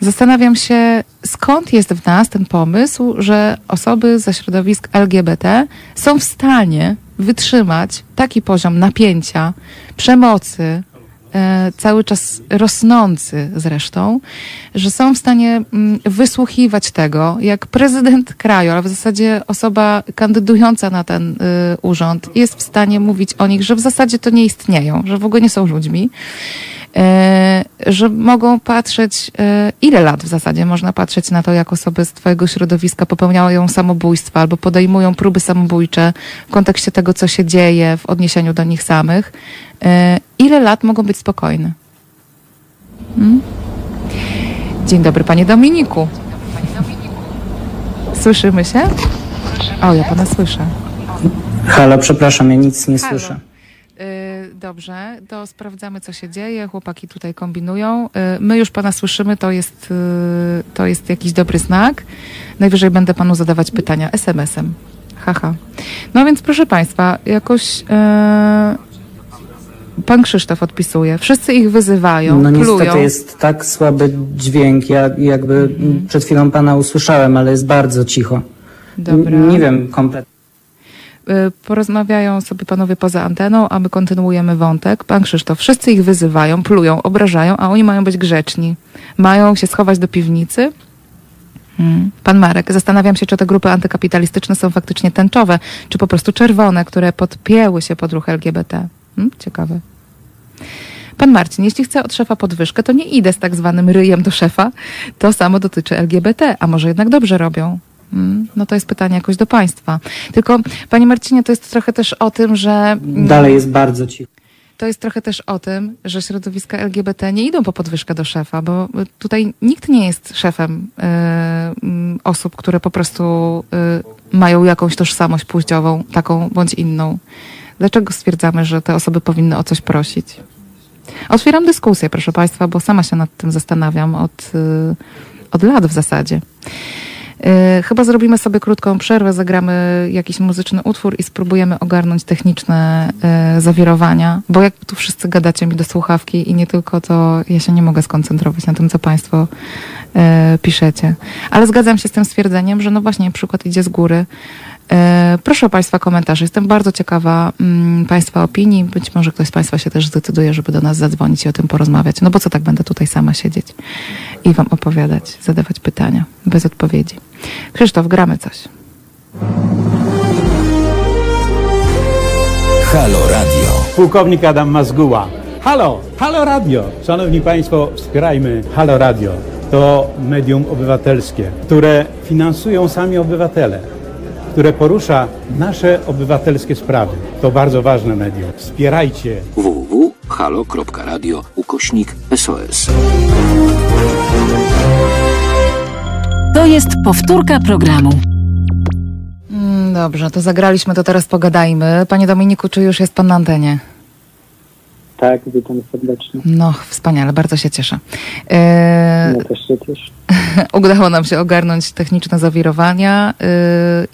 Zastanawiam się, skąd jest w nas ten pomysł, że osoby ze środowisk LGBT są w stanie wytrzymać taki poziom napięcia, przemocy, e, cały czas rosnący zresztą, że są w stanie mm, wysłuchiwać tego, jak prezydent kraju, ale w zasadzie osoba kandydująca na ten y, urząd jest w stanie mówić o nich, że w zasadzie to nie istnieją, że w ogóle nie są ludźmi. E, że mogą patrzeć, e, ile lat w zasadzie można patrzeć na to, jak osoby z Twojego środowiska popełniają samobójstwa albo podejmują próby samobójcze w kontekście tego, co się dzieje w odniesieniu do nich samych. E, Ile lat mogą być spokojne? Hmm? Dzień dobry, Panie Dominiku. Słyszymy się? O, ja Pana słyszę. Halo, przepraszam, ja nic nie Halo. słyszę. Y, Dobrze, to sprawdzamy, co się dzieje. Chłopaki tutaj kombinują. Y, My już pana słyszymy, to jest, y, to jest jakiś dobry znak. Najwyżej będę panu zadawać pytania SMS-em. Haha. No więc proszę państwa, jakoś e, pan Krzysztof odpisuje. Wszyscy ich wyzywają, No plują. niestety jest tak słaby dźwięk, ja jakby Mhm. przed chwilą pana usłyszałem, ale jest bardzo cicho. Dobra. N- Nie wiem kompletnie. Y, Porozmawiają sobie panowie poza anteną, a my kontynuujemy wątek. Pan Krzysztof, wszyscy ich wyzywają, plują, obrażają, a oni mają być grzeczni. Mają się schować do piwnicy. Hmm. Pan Marek, zastanawiam się, czy te grupy antykapitalistyczne są faktycznie tęczowe, czy po prostu czerwone, które podpięły się pod ruch LGBT. Hmm? Ciekawe. Pan Marcin, jeśli chcę od szefa podwyżkę, to nie idę z tak zwanym ryjem do szefa. To samo dotyczy LGBT, a może jednak dobrze robią? Mm, No to jest pytanie jakoś do państwa. Tylko, panie Marcinie, to jest trochę też o tym, że... mm, Dalej jest bardzo cicho. To jest trochę też o tym, że środowiska LGBT nie idą po podwyżkę do szefa, bo tutaj nikt nie jest szefem y, mm, osób, które po prostu y, mają jakąś tożsamość płciową, taką bądź inną. Dlaczego stwierdzamy, że te osoby powinny o coś prosić? Otwieram dyskusję, proszę Państwa, bo sama się nad tym zastanawiam od, y, od lat w zasadzie. Y, Chyba zrobimy sobie krótką przerwę, zagramy jakiś muzyczny utwór i spróbujemy ogarnąć techniczne y, zawirowania, bo jak tu wszyscy gadacie mi do słuchawki i nie tylko, to ja się nie mogę skoncentrować na tym, co Państwo y, piszecie. Ale zgadzam się z tym stwierdzeniem, że no właśnie przykład idzie z góry. Y, Proszę o Państwa komentarze. Jestem bardzo ciekawa mm, Państwa opinii. Być może ktoś z Państwa się też zdecyduje, żeby do nas zadzwonić i o tym porozmawiać. No bo co tak będę tutaj sama siedzieć i Wam opowiadać, zadawać pytania bez odpowiedzi. Krzysztof, gramy coś. Halo Radio. Pułkownik Adam Mazguła. Halo, Halo Radio. Szanowni Państwo, wspierajmy Halo Radio. To medium obywatelskie, które finansują sami obywatele, które porusza nasze obywatelskie sprawy. To bardzo ważne medium. Wspierajcie. www.halo.radio ukośnik SOS. To jest powtórka programu. Mm, Dobrze, to zagraliśmy, to teraz pogadajmy. Panie Dominiku, czy już jest Pan na antenie? Tak, witam serdecznie. No, wspaniale, bardzo się cieszę. E, Ja też się cieszę. udało nam się ogarnąć techniczne zawirowania. E,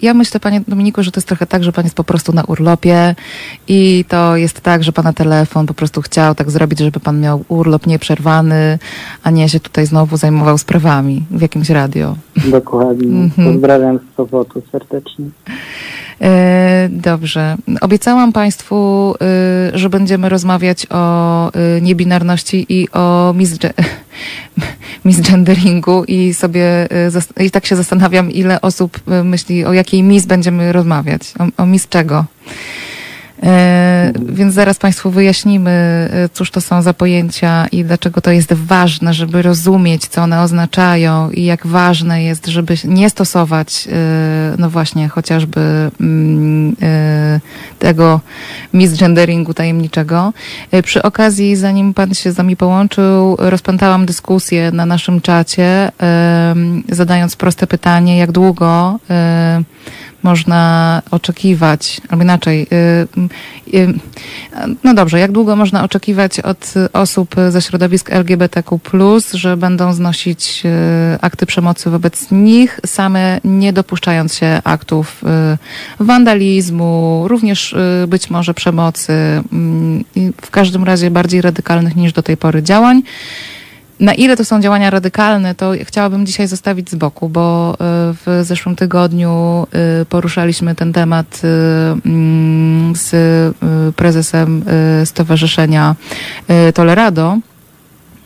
ja myślę, panie Dominiku, że to jest trochę tak, że pan jest po prostu na urlopie i to jest tak, że pana telefon po prostu chciał tak zrobić, żeby pan miał urlop nieprzerwany, a nie się tutaj znowu zajmował sprawami w jakimś radio. Dokładnie. Mhm. Pozdrawiam z Sopotu serdecznie. E, Dobrze. Obiecałam Państwu, y, że będziemy rozmawiać o y, niebinarności i o misge- misgenderingu i sobie y, i tak się zastanawiam, ile osób y, myśli, o jakiej mis będziemy rozmawiać. O, o mis czego? E, Więc zaraz Państwu wyjaśnimy, e, cóż to są za pojęcia i dlaczego to jest ważne, żeby rozumieć, co one oznaczają i jak ważne jest, żeby nie stosować, e, no właśnie, chociażby mm, tego misgenderingu tajemniczego. Przy okazji, zanim Pan się z nami połączył, rozpętałam dyskusję na naszym czacie, zadając proste pytanie, jak długo można oczekiwać, albo inaczej, y, y, no dobrze, jak długo można oczekiwać od osób ze środowisk LGBTQ, że będą znosić y, akty przemocy wobec nich, same nie dopuszczając się aktów wandalizmu, również być może przemocy, mm, w każdym razie bardziej radykalnych niż do tej pory działań. Na ile to są działania radykalne, to chciałabym dzisiaj zostawić z boku, bo y, w zeszłym tygodniu y, poruszaliśmy ten temat y, mm, z prezesem Stowarzyszenia Tolerado.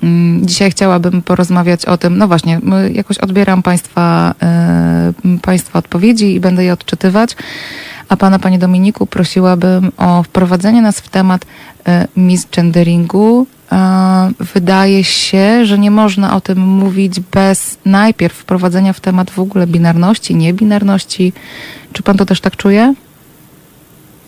Mm, Dzisiaj chciałabym porozmawiać o tym, no właśnie, jakoś odbieram Państwa, Państwa odpowiedzi i będę je odczytywać. A Pana, Panie Dominiku, prosiłabym o wprowadzenie nas w temat e, misgenderingu. Wydaje się, że nie można o tym mówić bez najpierw wprowadzenia w temat w ogóle binarności, niebinarności. Czy Pan to też tak czuje?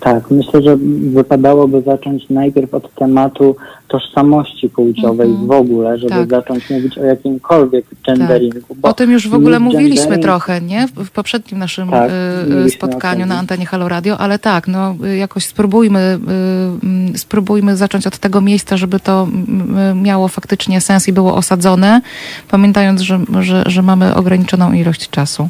Tak, myślę, że wypadałoby zacząć najpierw od tematu tożsamości płciowej Mhm. w ogóle, żeby Tak. zacząć mówić o jakimkolwiek genderingu. Bo O tym już w ogóle mówiliśmy trochę, nie? W poprzednim naszym Tak, y, spotkaniu na antenie Halo Radio, ale tak, no jakoś spróbujmy, y, mm, spróbujmy zacząć od tego miejsca, żeby to mm, miało faktycznie sens i było osadzone, pamiętając, że, że, że mamy ograniczoną ilość czasu.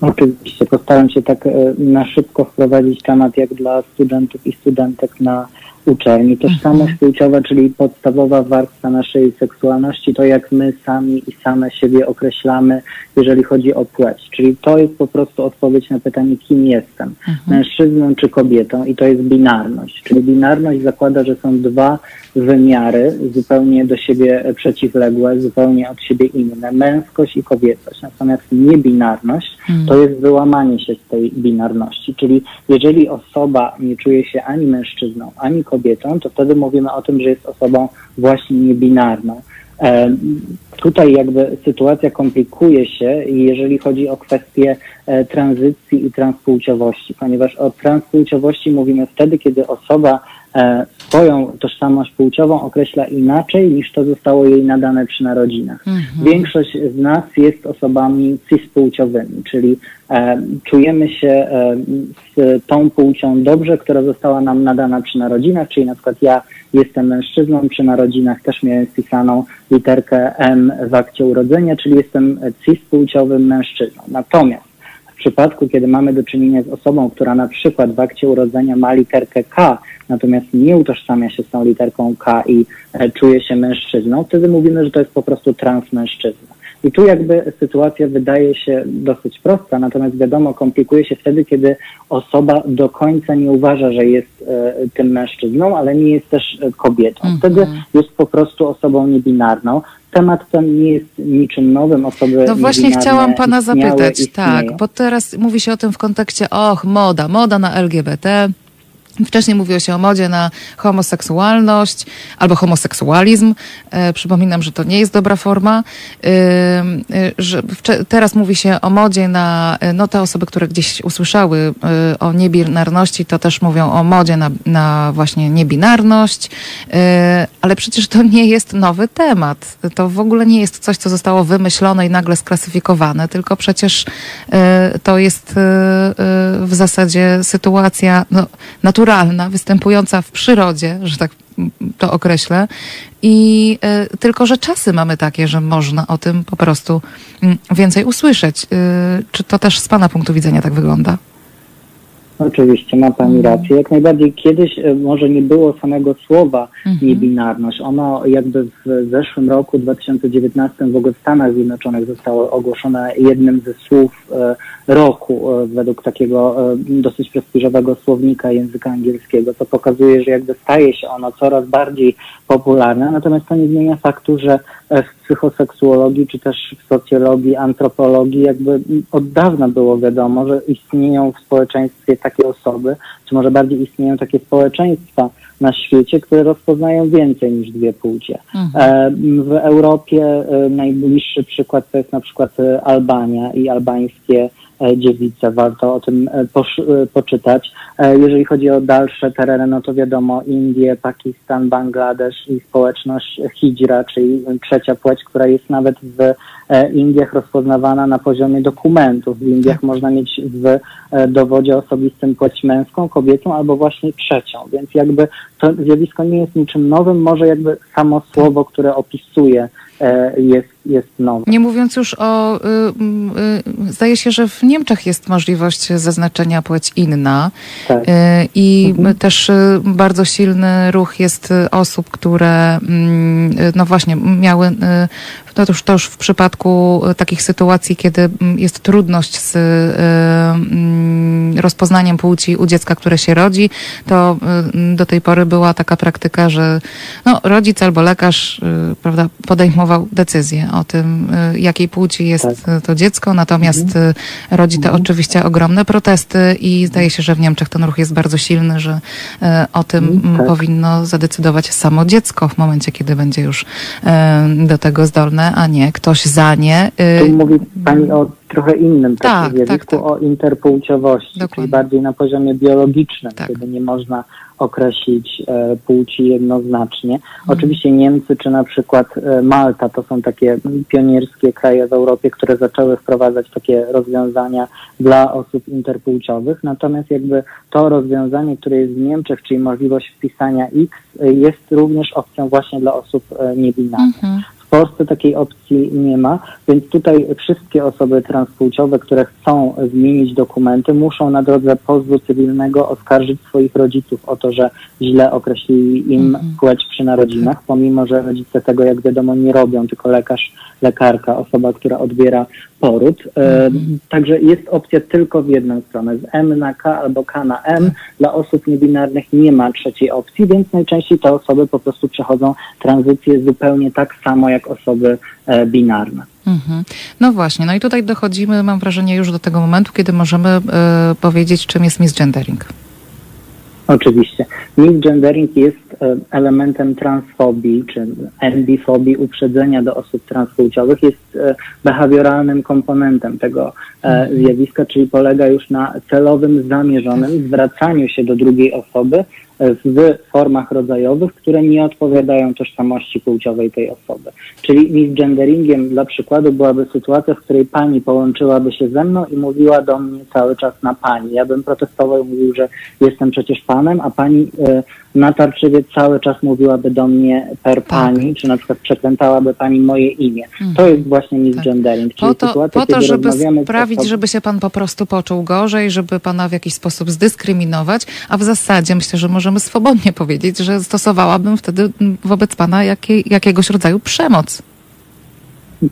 Oczywiście, postaram się tak e, na szybko wprowadzić temat jak dla studentów i studentek na uczelni. Tożsamość płciowa, czyli podstawowa warstwa naszej seksualności, to jak my sami i same siebie określamy, jeżeli chodzi o płeć. Czyli to jest po prostu odpowiedź na pytanie, kim jestem, mężczyzną czy kobietą i to jest binarność. Czyli binarność zakłada, że są dwa wymiary zupełnie do siebie przeciwległe, zupełnie od siebie inne, męskość i kobiecość. Natomiast niebinarność to jest wyłamanie się z tej binarności. Czyli jeżeli osoba nie czuje się ani mężczyzną, ani kobietą, to wtedy mówimy o tym, że jest osobą właśnie niebinarną. E, Tutaj jakby sytuacja komplikuje się, jeżeli chodzi o kwestię e, tranzycji i transpłciowości, ponieważ o transpłciowości mówimy wtedy, kiedy osoba swoją tożsamość płciową określa inaczej niż to zostało jej nadane przy narodzinach. Większość z nas jest osobami cispłciowymi, czyli e, czujemy się e, z tą płcią dobrze, która została nam nadana przy narodzinach, czyli na przykład ja jestem mężczyzną, przy narodzinach też miałem wpisaną literkę M w akcie urodzenia, czyli jestem cispłciowym mężczyzną. Natomiast przypadku, kiedy mamy do czynienia z osobą, która na przykład w akcie urodzenia ma literkę K, natomiast nie utożsamia się z tą literką K i e, czuje się mężczyzną, wtedy mówimy, że to jest po prostu transmężczyzna. I tu jakby sytuacja wydaje się dosyć prosta, natomiast wiadomo, komplikuje się wtedy, kiedy osoba do końca nie uważa, że jest e, tym mężczyzną, ale nie jest też e, kobietą. Wtedy jest po prostu osobą niebinarną. Temat ten nie jest niczym nowym. Osoby No właśnie chciałam pana istniały, zapytać, tak, istnieją. bo teraz mówi się o tym w kontekście, och, moda, moda na LGBT. Wcześniej mówiło się o modzie na homoseksualność albo homoseksualizm. E, przypominam, że to nie jest dobra forma. E, e, że teraz mówi się o modzie na, e, no te osoby, które gdzieś usłyszały e, o niebinarności, to też mówią o modzie na, na właśnie niebinarność, e, ale przecież to nie jest nowy temat. To w ogóle nie jest coś, co zostało wymyślone i nagle sklasyfikowane, tylko przecież to jest w zasadzie sytuacja no, naturalna, występująca w przyrodzie, że tak to określę. I e, tylko, że czasy mamy takie, że można o tym po prostu mm, więcej usłyszeć. E, Czy to też z Pana punktu widzenia tak wygląda? Oczywiście, ma Pani rację. Jak najbardziej kiedyś e, może nie było samego słowa niebinarność. Ono jakby w zeszłym roku, 2019, w ogóle w Stanach Zjednoczonych zostało ogłoszone jednym ze słów e, roku e, według takiego dosyć prestiżowego słownika języka angielskiego, co pokazuje, że jakby staje się ono coraz bardziej popularne, natomiast to nie zmienia faktu, że w psychoseksuologii czy też w socjologii, antropologii jakby od dawna było wiadomo, że istnieją w społeczeństwie takie osoby, czy może bardziej istnieją takie społeczeństwa na świecie, które rozpoznają więcej niż dwie płcie. E, W Europie e, najbliższy przykład to jest na przykład e, Albania i albańskie e, dziewice. Warto o tym e, e, poczytać. Jeżeli chodzi o dalsze tereny, no to wiadomo Indie, Pakistan, Bangladesz i społeczność hijra, czyli trzecia płeć, która jest nawet w Indiach rozpoznawana na poziomie dokumentów. W Indiach można mieć w dowodzie osobistym płeć męską, kobiecą albo właśnie trzecią, więc jakby to zjawisko nie jest niczym nowym, może jakby samo słowo, które opisuje jest, jest nowe. Nie mówiąc już o. Y, y, y, zdaje się, że w Niemczech jest możliwość zaznaczenia płeć inna. Tak. Y, I też y, bardzo silny ruch jest osób, które mm, no właśnie miały. No to już, to już w przypadku takich sytuacji, kiedy mm, jest trudność z mm, rozpoznaniem płci u dziecka, które się rodzi, to do tej pory była taka praktyka, że no, rodzic albo lekarz prawda, podejmował decyzję o tym, y, jakiej płci jest y, to dziecko, natomiast y, rodzi to oczywiście ogromne protesty i zdaje się, że w Niemczech ten ruch jest bardzo silny, że y, o tym mm, powinno zadecydować samo dziecko w momencie, kiedy będzie już do tego zdolne, a nie ktoś za nie. Tu mówi Pani o trochę innym Tak, takim zjawisku, o interpłciowości, czyli bardziej na poziomie biologicznym, kiedy nie można określić e, płci jednoznacznie. Oczywiście Niemcy czy na przykład e, Malta to są takie pionierskie kraje w Europie, które zaczęły wprowadzać takie rozwiązania dla osób interpłciowych, natomiast jakby to rozwiązanie, które jest w Niemczech, czyli możliwość wpisania X, e, jest również opcją właśnie dla osób niebinarnych. W Polsce takiej opcji nie ma, więc tutaj wszystkie osoby transpłciowe, które chcą zmienić dokumenty, muszą na drodze pozwu cywilnego oskarżyć swoich rodziców o to, że źle określili im płeć przy narodzinach, pomimo że rodzice tego, jak wiadomo, nie robią, tylko lekarz, lekarka, osoba, która odbiera poród. E, Także jest opcja tylko w jedną stronę, z M na K albo K na M. Dla osób niebinarnych nie ma trzeciej opcji, więc najczęściej te osoby po prostu przechodzą tranzycję zupełnie tak samo jak osoby e, binarne. Mhm. No właśnie, no i tutaj dochodzimy, mam wrażenie, już do tego momentu, kiedy możemy e, powiedzieć, czym jest misgendering. Oczywiście. Misgendering jest e, elementem transfobii czy ambifobii, uprzedzenia do osób transpłciowych, jest e, behawioralnym komponentem tego e, zjawiska, czyli polega już na celowym, zamierzonym zwracaniu się do drugiej osoby w formach rodzajowych, które nie odpowiadają tożsamości płciowej tej osoby. Czyli misgenderingiem dla przykładu byłaby sytuacja, w której pani połączyłaby się ze mną i mówiła do mnie cały czas na pani. Ja bym protestował i mówił, że jestem przecież panem, a pani e, natarczywie cały czas mówiłaby do mnie per pani, czy na przykład przekrętałaby pani moje imię. To jest właśnie misgendering, czyli Po to, sytuacja, po to żeby sprawić, osobą- żeby się pan po prostu poczuł gorzej, żeby pana w jakiś sposób zdyskryminować, a w zasadzie myślę, że możemy swobodnie powiedzieć, że stosowałabym wtedy wobec pana jakiej, jakiegoś rodzaju przemoc.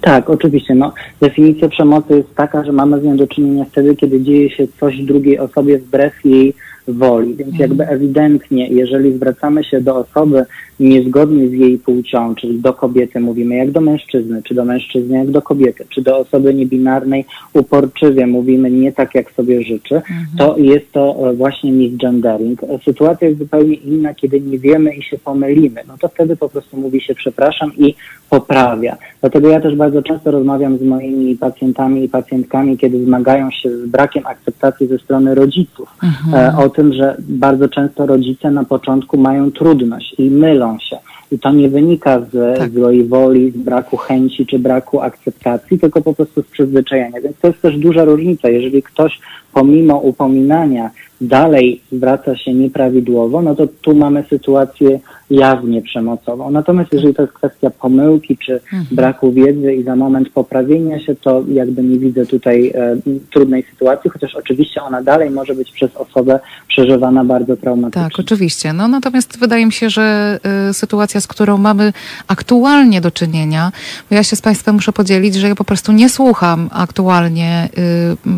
Tak, oczywiście. No, definicja przemocy jest taka, że mamy z nią do czynienia wtedy, kiedy dzieje się coś drugiej osobie wbrew jej woli. Więc jakby ewidentnie, jeżeli zwracamy się do osoby niezgodnie z jej płcią, czyli do kobiety mówimy jak do mężczyzny, czy do mężczyzny jak do kobiety, czy do osoby niebinarnej uporczywie mówimy nie tak, jak sobie życzy, to jest to e, właśnie misgendering. Sytuacja jest zupełnie inna, kiedy nie wiemy i się pomylimy. No to wtedy po prostu mówi się przepraszam i poprawia. Dlatego ja też bardzo często rozmawiam z moimi pacjentami i pacjentkami, kiedy zmagają się z brakiem akceptacji ze strony rodziców. E, o tym, że bardzo często rodzice na początku mają trudność i mylą się. I to nie wynika z złej woli, z braku chęci czy braku akceptacji, tylko po prostu z przyzwyczajenia. Więc to jest też duża różnica. Jeżeli ktoś pomimo upominania dalej zwraca się nieprawidłowo, no to tu mamy sytuację jawnie przemocową. Natomiast jeżeli to jest kwestia pomyłki czy braku wiedzy i za moment poprawienia się, to jakby nie widzę tutaj e, trudnej sytuacji, chociaż oczywiście ona dalej może być przez osobę przeżywana bardzo traumatycznie. Tak, oczywiście. No, natomiast wydaje mi się, że y, sytuacja, z którą mamy aktualnie do czynienia, bo ja się z Państwem muszę podzielić, że ja po prostu nie słucham aktualnie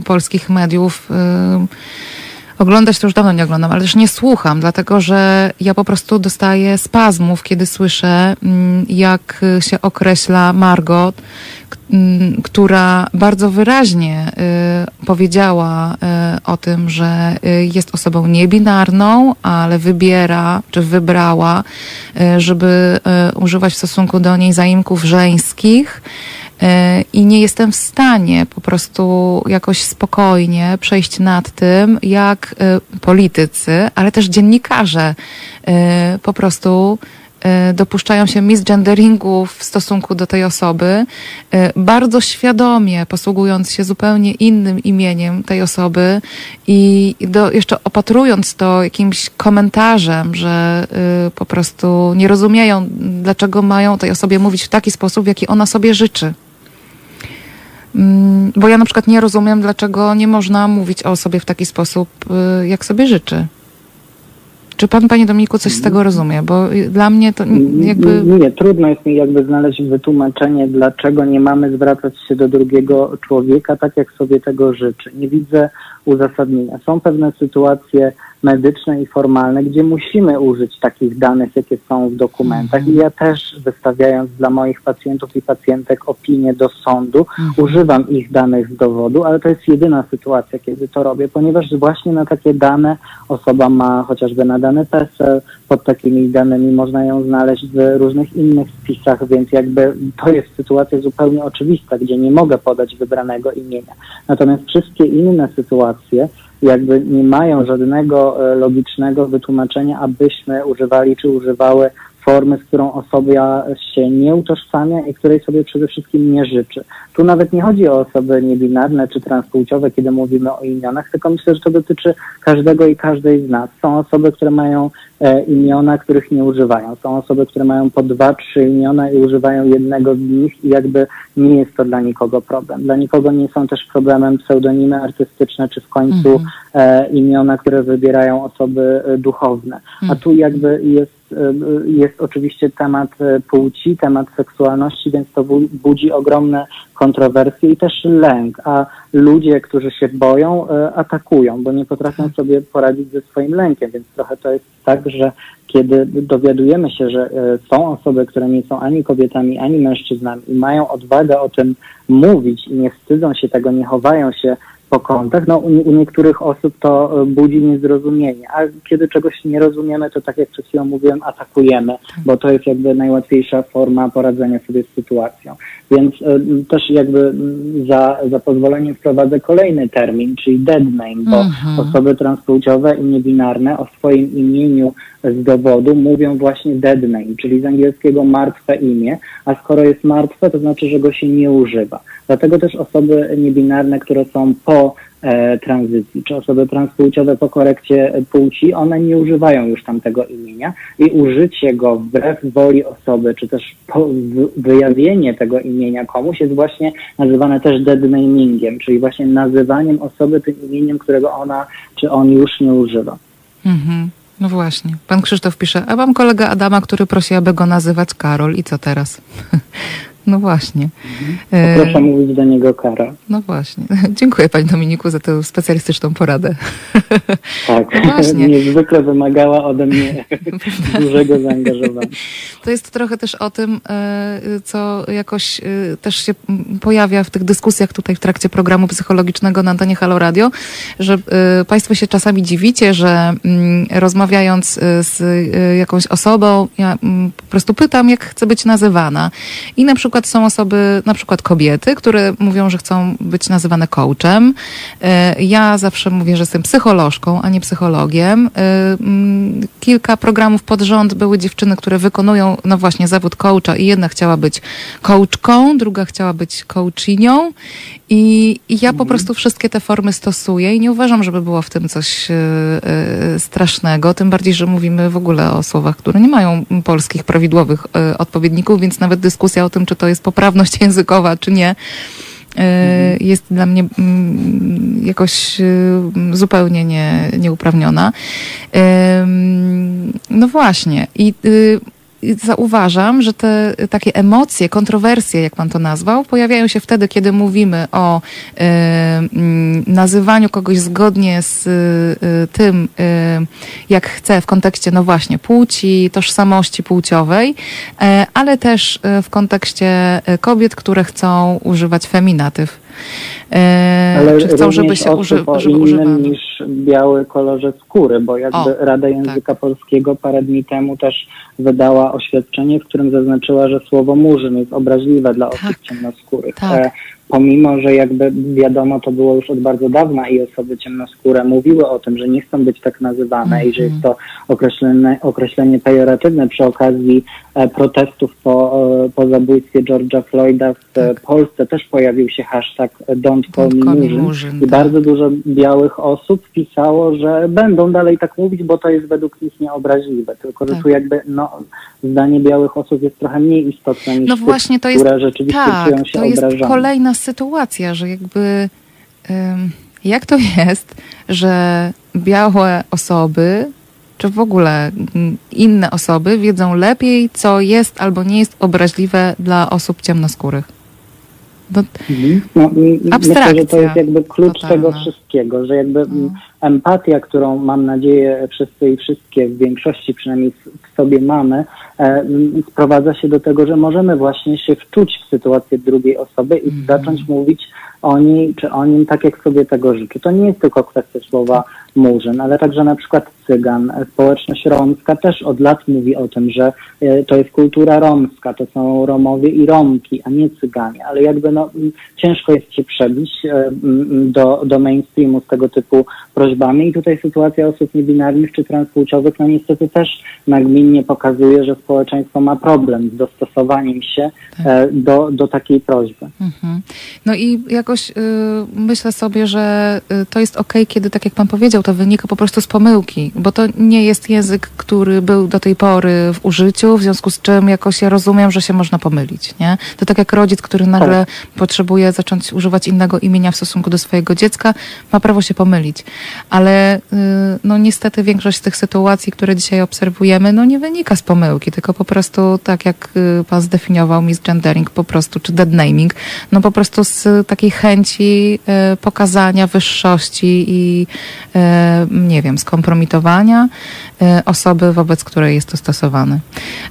y, polskich mediów. Y, Oglądać to już dawno nie oglądam, ale też nie słucham, dlatego że ja po prostu dostaję spazmów, kiedy słyszę, mm, jak się określa Margot, mm, która bardzo wyraźnie y, powiedziała y, o tym, że y, jest osobą niebinarną, ale wybiera, czy wybrała, żeby używać w stosunku do niej zaimków żeńskich. E, i nie jestem w stanie po prostu jakoś spokojnie przejść nad tym, jak e, politycy, ale też dziennikarze e, po prostu dopuszczają się misgenderingu w stosunku do tej osoby, bardzo świadomie posługując się zupełnie innym imieniem tej osoby i do, jeszcze opatrując to jakimś komentarzem, że po prostu nie rozumieją, dlaczego mają tej osobie mówić w taki sposób, jaki ona sobie życzy. Mm, Bo ja na przykład nie rozumiem, dlaczego nie można mówić o sobie w taki sposób, y, jak sobie życzy. Czy pan, panie Dominiku, coś z tego rozumie? Bo y, dla mnie to n- jakby... Nie, trudno jest mi jakby znaleźć wytłumaczenie, dlaczego nie mamy zwracać się do drugiego człowieka tak, jak sobie tego życzy. Nie widzę uzasadnienia. Są pewne sytuacje medyczne i formalne, gdzie musimy użyć takich danych, jakie są w dokumentach. I ja też wystawiając dla moich pacjentów i pacjentek opinię do sądu, używam ich danych z dowodu, ale to jest jedyna sytuacja, kiedy to robię, ponieważ właśnie na takie dane osoba ma chociażby nadany PESEL, pod takimi danymi można ją znaleźć w różnych innych spisach, więc jakby to jest sytuacja zupełnie oczywista, gdzie nie mogę podać wybranego imienia. Natomiast wszystkie inne sytuacje jakby nie mają żadnego e, logicznego wytłumaczenia, abyśmy używali czy używały formy, z którą osoba się nie utożsamia i której sobie przede wszystkim nie życzy. Tu nawet nie chodzi o osoby niebinarne czy transpłciowe, kiedy mówimy o imionach, tylko myślę, że to dotyczy każdego i każdej z nas. Są osoby, które mają e, imiona, których nie używają. Są osoby, które mają po dwa, trzy imiona i używają jednego z nich i jakby nie jest to dla nikogo problem. Dla nikogo nie są też problemem pseudonimy artystyczne, czy w końcu e, imiona, które wybierają osoby e, duchowne. A tu jakby jest e, jest oczywiście temat płci, temat seksualności, więc to bu- budzi ogromne kontrowersje i też lęk, a ludzie, którzy się boją, e, atakują, bo nie potrafią sobie poradzić ze swoim lękiem, więc trochę to jest tak, że kiedy dowiadujemy się, że e, są osoby, które nie są ani kobietami, ani mężczyznami i mają odwagę o tym mówić i nie wstydzą się tego, nie chowają się po kątach, no u, niektórych osób to e, budzi niezrozumienie, a kiedy czegoś nie rozumiemy, to tak jak przed chwilą mówiłem, atakujemy, bo to jest jakby najłatwiejsza forma poradzenia sobie z sytuacją. Więc m, też jakby za, za pozwoleniem wprowadzę kolejny termin, czyli dead name, bo Mhm. osoby transpłciowe i niebinarne o swoim imieniu z dowodu mówią właśnie dead name, czyli z angielskiego martwe imię, a skoro jest martwe, to znaczy, że go się nie używa. Dlatego też osoby niebinarne, które są po e, tranzycji, czy osoby transpłciowe po korekcie płci, one nie używają już tamtego imienia i użycie go wbrew woli osoby, czy też po, wyjawienie tego imienia komuś jest właśnie nazywane też dead namingiem, czyli właśnie nazywaniem osoby tym imieniem, którego ona czy on już nie używa. Mhm. No właśnie. Pan Krzysztof pisze, a mam kolegę Adama, który prosi, aby go nazywać Karol. I co teraz? No właśnie. E, Proszę mówić do niego kara. No właśnie. Dziękuję Pani Dominiku za tę specjalistyczną poradę. Tak, No właśnie. niezwykle wymagała ode mnie dużego zaangażowania. To jest trochę też o tym, e, co jakoś e, też się pojawia w tych dyskusjach tutaj w trakcie programu psychologicznego na antenie Halo Radio, że Państwo się czasami dziwicie, że mm, rozmawiając z jakąś osobą, ja mm, po prostu pytam, jak chcę być nazywana. I na przykład są osoby, na przykład kobiety, które mówią, że chcą być nazywane coachem. E, Ja zawsze mówię, że jestem psycholożką, a nie psychologiem. E, mm, Kilka programów pod rząd były dziewczyny, które wykonują, no właśnie, zawód coacha i jedna chciała być coachką, druga chciała być coachinią i, i ja po prostu wszystkie te formy stosuję i nie uważam, żeby było w tym coś e, strasznego, tym bardziej, że mówimy w ogóle o słowach, które nie mają polskich prawidłowych odpowiedników, więc nawet dyskusja o tym, czy to jest poprawność językowa, czy nie, e, jest dla mnie mm, jakoś e, zupełnie nie, nieuprawniona. No właśnie. I y, zauważam, że te takie emocje, kontrowersje, jak pan to nazwał, pojawiają się wtedy, kiedy mówimy o e, mm, nazywaniu kogoś zgodnie z e, tym, e, jak chce w kontekście, no właśnie, płci, tożsamości płciowej, ale też w kontekście kobiet, które chcą używać feminatyw. E, Ale czy chcą, żeby się uży, żeby używano. niż biały kolorze skóry, bo jakby O, tak. Rada Języka Polskiego parę dni temu też wydała oświadczenie, w którym zaznaczyła, że słowo murzyn jest obraźliwe dla osób ciemnoskórych. Tak. E, pomimo, że jakby wiadomo, to było już od bardzo dawna i osoby ciemnoskóre mówiły o tym, że nie chcą być tak nazywane i że jest to określenie, określenie pejoratywne przy okazji e, protestów po, e, po zabójstwie George'a Floyda w e, Polsce też pojawił się hashtag Don't Call Me Murzyn, i tak. bardzo dużo białych osób pisało, że będą dalej tak mówić, bo to jest według nich nieobraźliwe. Tylko, że Tak. tu jakby no, zdanie białych osób jest trochę mniej istotne niż No tych, właśnie, to jest, które rzeczywiście tak, czują się to jest obrażone. kolejna sytuacja, że jakby jak to jest, że białe osoby, czy w ogóle mm, inne osoby wiedzą lepiej, co jest albo nie jest obraźliwe dla osób ciemnoskórych. No, Mhm. No, m- myślę, Abstrakcja że to jest jakby klucz totalna. tego wszystkiego, że jakby m, empatia, którą mam nadzieję wszyscy i wszystkie w większości przynajmniej w, sobie mamy, e, sprowadza się do tego, że możemy właśnie się wczuć w sytuację drugiej osoby i zacząć mówić o niej czy o nim tak, jak sobie tego życzy. To nie jest tylko kwestia słowa murzyn, ale także na przykład cygan. E, Społeczność romska też od lat mówi o tym, że e, to jest kultura romska, to są Romowie i Romki, a nie Cyganie, ale jakby no, ciężko jest się przebić do, do mainstreamu z tego typu prośbami i tutaj sytuacja osób niebinarnych czy transpłciowych no niestety też nagminnie pokazuje, że społeczeństwo ma problem z dostosowaniem się e, do, do takiej prośby. Mhm. No i jakoś y, myślę sobie, że y, to jest okej, kiedy, tak jak pan powiedział, to wynika po prostu z pomyłki, bo to nie jest język, który był do tej pory w użyciu, w związku z czym jakoś ja rozumiem, że się można pomylić, nie? To tak jak rodzic, który nagle potrzebuje zacząć używać innego imienia w stosunku do swojego dziecka, ma prawo się pomylić. Ale y, no niestety większość z tych sytuacji, które dzisiaj obserwujemy, no nie wynika z pomyłki, tylko po prostu tak jak y, pan zdefiniował misgendering po prostu, czy deadnaming, no po prostu z takiej chęci y, pokazania wyższości i nie wiem, skompromitowania osoby, wobec której jest to stosowane.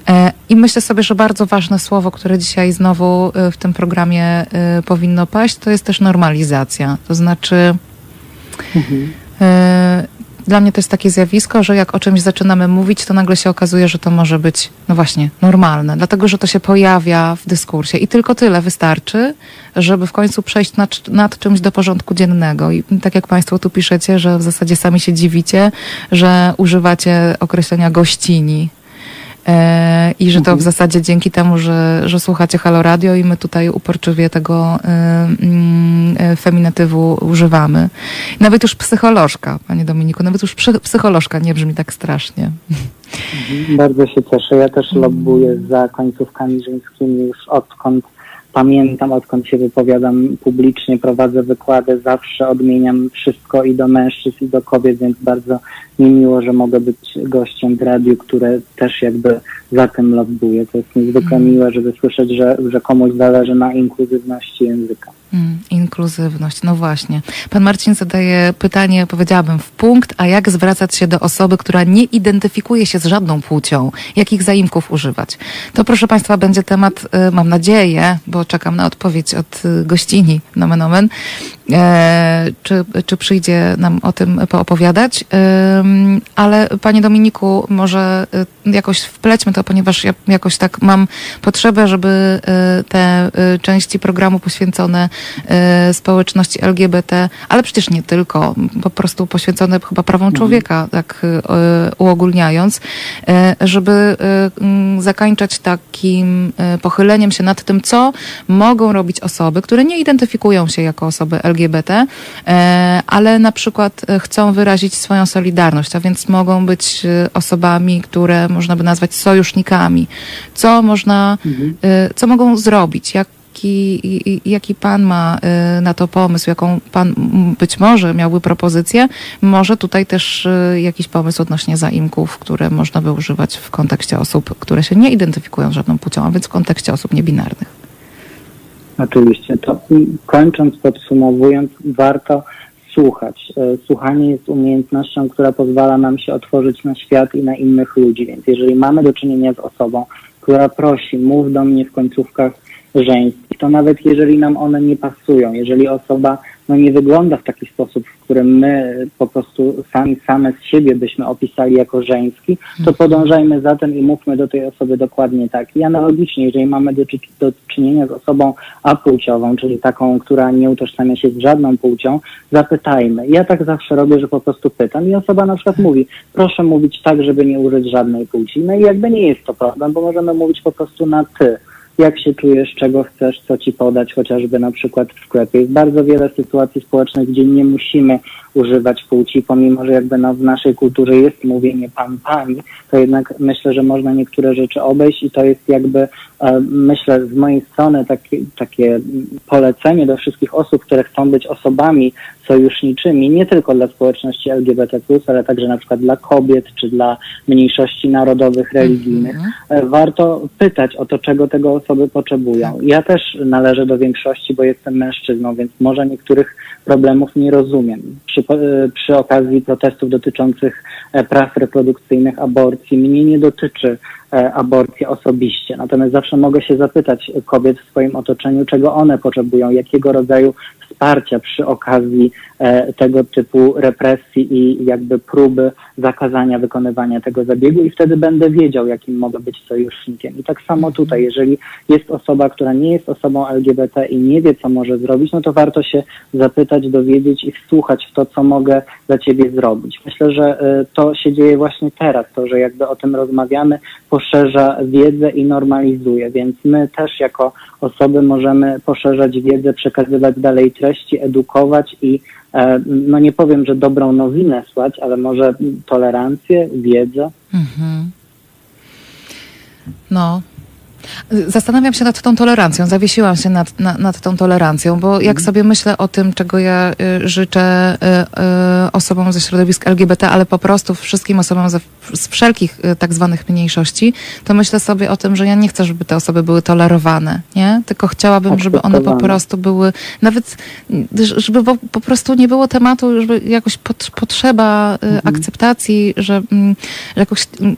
E, I myślę sobie, że bardzo ważne słowo, które dzisiaj znowu w tym programie powinno paść, to jest też normalizacja. To znaczy, E, Dla mnie to jest takie zjawisko, że jak o czymś zaczynamy mówić, to nagle się okazuje, że to może być, no właśnie, normalne, dlatego że to się pojawia w dyskursie i tylko tyle wystarczy, żeby w końcu przejść nad, nad czymś do porządku dziennego. I tak jak Państwo tu piszecie, że w zasadzie sami się dziwicie, że używacie określenia gościni. E, I że to w zasadzie dzięki temu, że, że słuchacie Halo Radio i my tutaj uporczywie tego e, mm, e, feminatywu używamy. Nawet już psycholożka, panie Dominiku, nawet już psy- psycholożka nie brzmi tak strasznie. Bardzo się cieszę. Ja też lobbuję za końcówkami żeńskimi już odkąd pamiętam, odkąd się wypowiadam publicznie, prowadzę wykłady, zawsze odmieniam wszystko i do mężczyzn, i do kobiet, więc bardzo mi miło, że mogę być gościem w radiu, które też jakby za tym lobbuje. To jest niezwykle miłe, żeby słyszeć, że, że komuś zależy na inkluzywności języka. Mm, inkluzywność, no właśnie. Pan Marcin zadaje pytanie, powiedziałabym, w punkt, a jak zwracać się do osoby, która nie identyfikuje się z żadną płcią? Jakich zaimków używać? To proszę Państwa będzie temat, y, mam nadzieję, bo czekam na odpowiedź od y, gościni, nomen omen, e, czy, czy przyjdzie nam o tym poopowiadać. Ym, Ale Panie Dominiku, może y, jakoś wplećmy to, ponieważ ja jakoś tak mam potrzebę, żeby te części programu poświęcone społeczności LGBT, ale przecież nie tylko, po prostu poświęcone chyba prawom człowieka, tak y, uogólniając, y, żeby zakańczać takim pochyleniem się nad tym, co mogą robić osoby, które nie identyfikują się jako osoby LGBT, ale na przykład chcą wyrazić swoją solidarność, a więc mogą być osobami, które można by nazwać sojusznikami. Co można, y, co mogą zrobić? Jak jaki, jaki pan ma y, na to pomysł, jaką pan być może miałby propozycję, może tutaj też y, jakiś pomysł odnośnie zaimków, które można by używać w kontekście osób, które się nie identyfikują żadną płcią, a więc w kontekście osób niebinarnych. Oczywiście. To kończąc, podsumowując, warto słuchać. E, Słuchanie jest umiejętnością, która pozwala nam się otworzyć na świat i na innych ludzi. Więc jeżeli mamy do czynienia z osobą, która prosi, mów do mnie w końcówkach żeńskich, to nawet jeżeli nam one nie pasują, jeżeli osoba no, nie wygląda w taki sposób, w którym my po prostu sami same z siebie byśmy opisali jako żeński, to podążajmy za tym i mówmy do tej osoby dokładnie tak. I analogicznie, jeżeli mamy do, do czynienia z osobą apłciową, czyli taką, która nie utożsamia się z żadną płcią, zapytajmy. Ja tak zawsze robię, że po prostu pytam i osoba na przykład mówi, proszę mówić tak, żeby nie użyć żadnej płci. No i jakby nie jest to problem, bo możemy mówić po prostu na ty jak się czujesz, czego chcesz, co ci podać, chociażby na przykład w sklepie. Jest bardzo wiele sytuacji społecznych, gdzie nie musimy używać płci, pomimo, że jakby no, w naszej kulturze jest mówienie pan, pani, to jednak myślę, że można niektóre rzeczy obejść i to jest jakby, e, myślę, z mojej strony takie, takie polecenie do wszystkich osób, które chcą być osobami sojuszniczymi, nie tylko dla społeczności LGBT+, ale także na przykład dla kobiet, czy dla mniejszości narodowych, religijnych. E, Warto pytać o to, czego tego osoby potrzebują. Ja też należę do większości, bo jestem mężczyzną, więc może niektórych problemów nie rozumiem. Przy, przy okazji protestów dotyczących e, praw reprodukcyjnych, aborcji, mnie nie dotyczy e, aborcja osobiście. Natomiast zawsze mogę się zapytać kobiet w swoim otoczeniu, czego one potrzebują, jakiego rodzaju wsparcia przy okazji e, tego typu represji i jakby próby zakazania wykonywania tego zabiegu i wtedy będę wiedział, jakim mogę być sojusznikiem. I tak samo tutaj, jeżeli jest osoba, która nie jest osobą LGBT i nie wie, co może zrobić, no to warto się zapytać, dowiedzieć i wsłuchać w to, co mogę dla ciebie zrobić. Myślę, że e, to się dzieje właśnie teraz, to, że jakby o tym rozmawiamy, poszerza wiedzę i normalizuje, więc my też jako osoby możemy poszerzać wiedzę, przekazywać dalej treści, edukować i e, no nie powiem, że dobrą nowinę słać, ale może tolerancję, wiedzę. Mhm. No. Zastanawiam się nad tą tolerancją, zawiesiłam się nad, na, nad tą tolerancją, bo jak sobie myślę o tym, czego ja y, życzę y, y, osobom ze środowisk LGBT, ale po prostu wszystkim osobom ze, z wszelkich y, tak zwanych mniejszości, to myślę sobie o tym, że ja nie chcę, żeby te osoby były tolerowane, nie? Tylko chciałabym, żeby one po prostu były, nawet y, żeby po, po prostu nie było tematu, żeby jakoś pot, potrzeba y, akceptacji, że, że jakoś mm,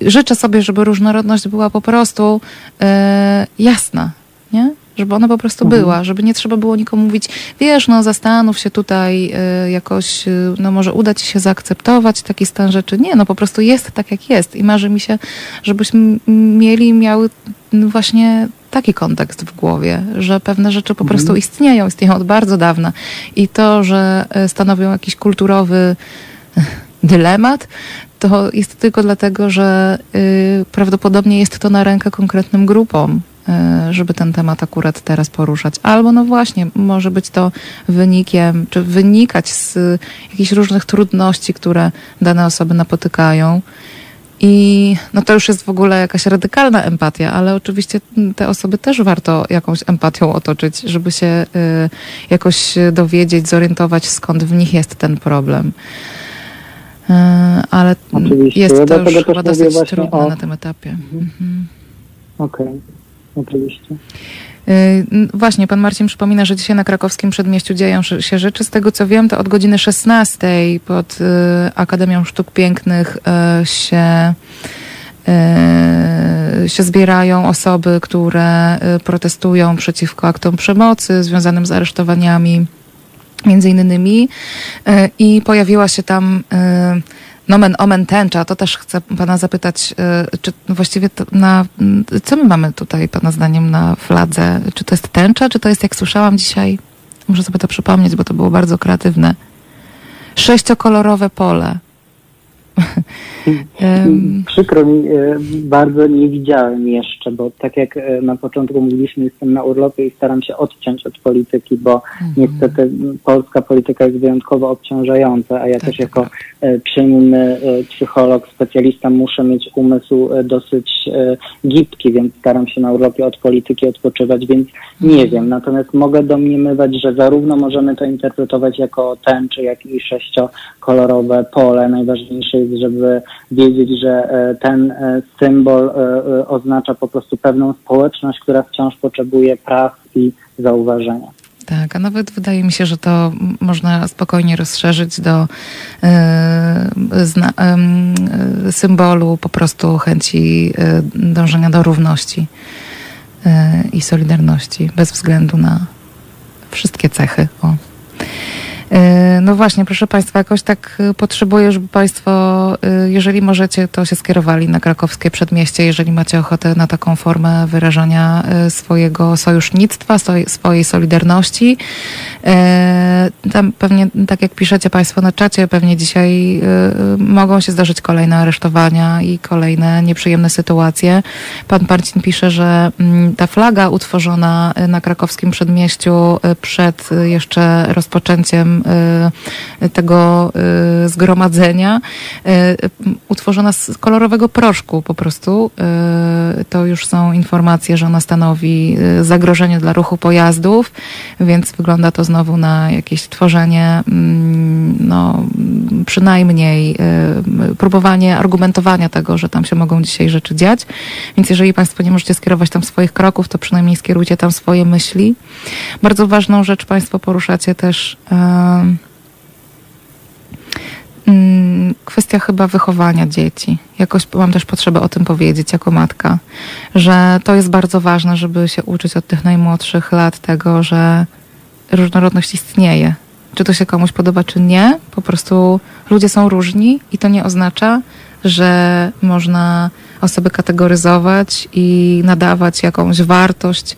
życzę sobie, żeby różnorodność była po prostu e, jasna, nie? Żeby ona po prostu Mhm. była, żeby nie trzeba było nikomu mówić, wiesz, no zastanów się tutaj e, jakoś, e, no może uda ci się zaakceptować taki stan rzeczy. Nie, no po prostu jest tak, jak jest i marzy mi się, żebyśmy mieli, miały właśnie taki kontekst w głowie, że pewne rzeczy po prostu istnieją, istnieją od bardzo dawna i to, że e, stanowią jakiś kulturowy dylemat, to jest tylko dlatego, że y, prawdopodobnie jest to na rękę konkretnym grupom, y, żeby ten temat akurat teraz poruszać. Albo no właśnie, może być to wynikiem, czy wynikać z y, jakichś różnych trudności, które dane osoby napotykają. I no to już jest w ogóle jakaś radykalna empatia, ale oczywiście te osoby też warto jakąś empatią otoczyć, żeby się y, jakoś dowiedzieć, zorientować, skąd w nich jest ten problem. Y, ale Oczywiście. jest Ja to już chyba dosyć trudne o- na tym etapie. Mhm. Okej, oczywiście. Y, n- Właśnie, pan Marcin przypomina, że dzisiaj na krakowskim przedmieściu dzieją się rzeczy. Z tego co wiem, to od godziny 16 pod y, Akademią Sztuk Pięknych się, się zbierają osoby, które protestują przeciwko aktom przemocy związanym z aresztowaniami między innymi y, i pojawiła się tam y, nomen omen tęcza, to też chcę pana zapytać, y, czy właściwie na, co my mamy tutaj pana zdaniem na fladze? Czy to jest tęcza, czy to jest, jak słyszałam dzisiaj, muszę sobie to przypomnieć, bo to było bardzo kreatywne, sześciokolorowe pole. Przykro mi, e, bardzo nie widziałem jeszcze, bo tak jak e, na początku mówiliśmy, jestem na urlopie i staram się odciąć od polityki, bo niestety m, polska polityka jest wyjątkowo obciążająca, a ja też jako e, czynny e, psycholog, specjalista muszę mieć umysł dosyć gibki, więc staram się na urlopie od polityki odpoczywać, więc nie wiem. Natomiast mogę domniemywać, że zarówno możemy to interpretować jako tęczy, jak i sześciokolorowe pole. Najważniejsze jest, żeby wiedzieć, że e, ten e, symbol e, oznacza po prostu pewną społeczność, która wciąż potrzebuje praw i zauważenia. Tak, a nawet wydaje mi się, że to można spokojnie rozszerzyć do e, zna, e, symbolu po prostu chęci e, dążenia do równości i solidarności, bez względu na wszystkie cechy. O. E, No właśnie, proszę Państwa, jakoś tak e, potrzebuję, żeby Państwo, e, jeżeli możecie, to się skierowali na krakowskie przedmieście, jeżeli macie ochotę na taką formę wyrażania swojego sojusznictwa, swojej- solidarności. Tam pewnie, tak jak piszecie Państwo na czacie, pewnie dzisiaj mogą się zdarzyć kolejne aresztowania i kolejne nieprzyjemne sytuacje. Pan Marcin pisze, że mm, ta flaga utworzona na krakowskim przedmieściu przed jeszcze rozpoczęciem e, tego e, zgromadzenia, e, utworzona z kolorowego proszku po prostu. To już są informacje, że ona stanowi zagrożenie dla ruchu pojazdów, więc wygląda to znowu na jakieś tworzenie, mm, no przynajmniej próbowanie argumentowania tego, że tam się mogą dzisiaj rzeczy dziać. Więc jeżeli Państwo nie możecie skierować tam swoich kroków, to przynajmniej skierujcie tam swoje myśli. Bardzo ważną rzecz Państwo poruszacie też. Mm, Kwestia chyba wychowania dzieci. Jakoś mam też potrzebę o tym powiedzieć jako matka, że to jest bardzo ważne, żeby się uczyć od tych najmłodszych lat tego, że różnorodność istnieje. Czy to się komuś podoba, czy nie, po prostu ludzie są różni i to nie oznacza, że można osoby kategoryzować i nadawać jakąś wartość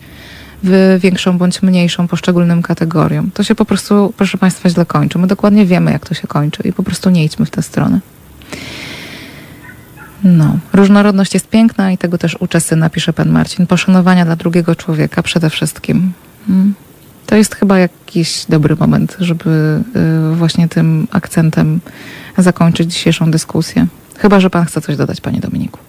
w większą bądź mniejszą poszczególnym kategoriom. To się po prostu, proszę Państwa, źle kończy. My dokładnie wiemy, jak to się kończy i po prostu nie idźmy w tę stronę. No, różnorodność jest piękna i tego też uczę syna, pisze pan Marcin. Poszanowania dla drugiego człowieka przede wszystkim. Mm. To jest chyba jakiś dobry moment, żeby y, właśnie tym akcentem zakończyć dzisiejszą dyskusję. Chyba, że pan chce coś dodać, panie Dominiku.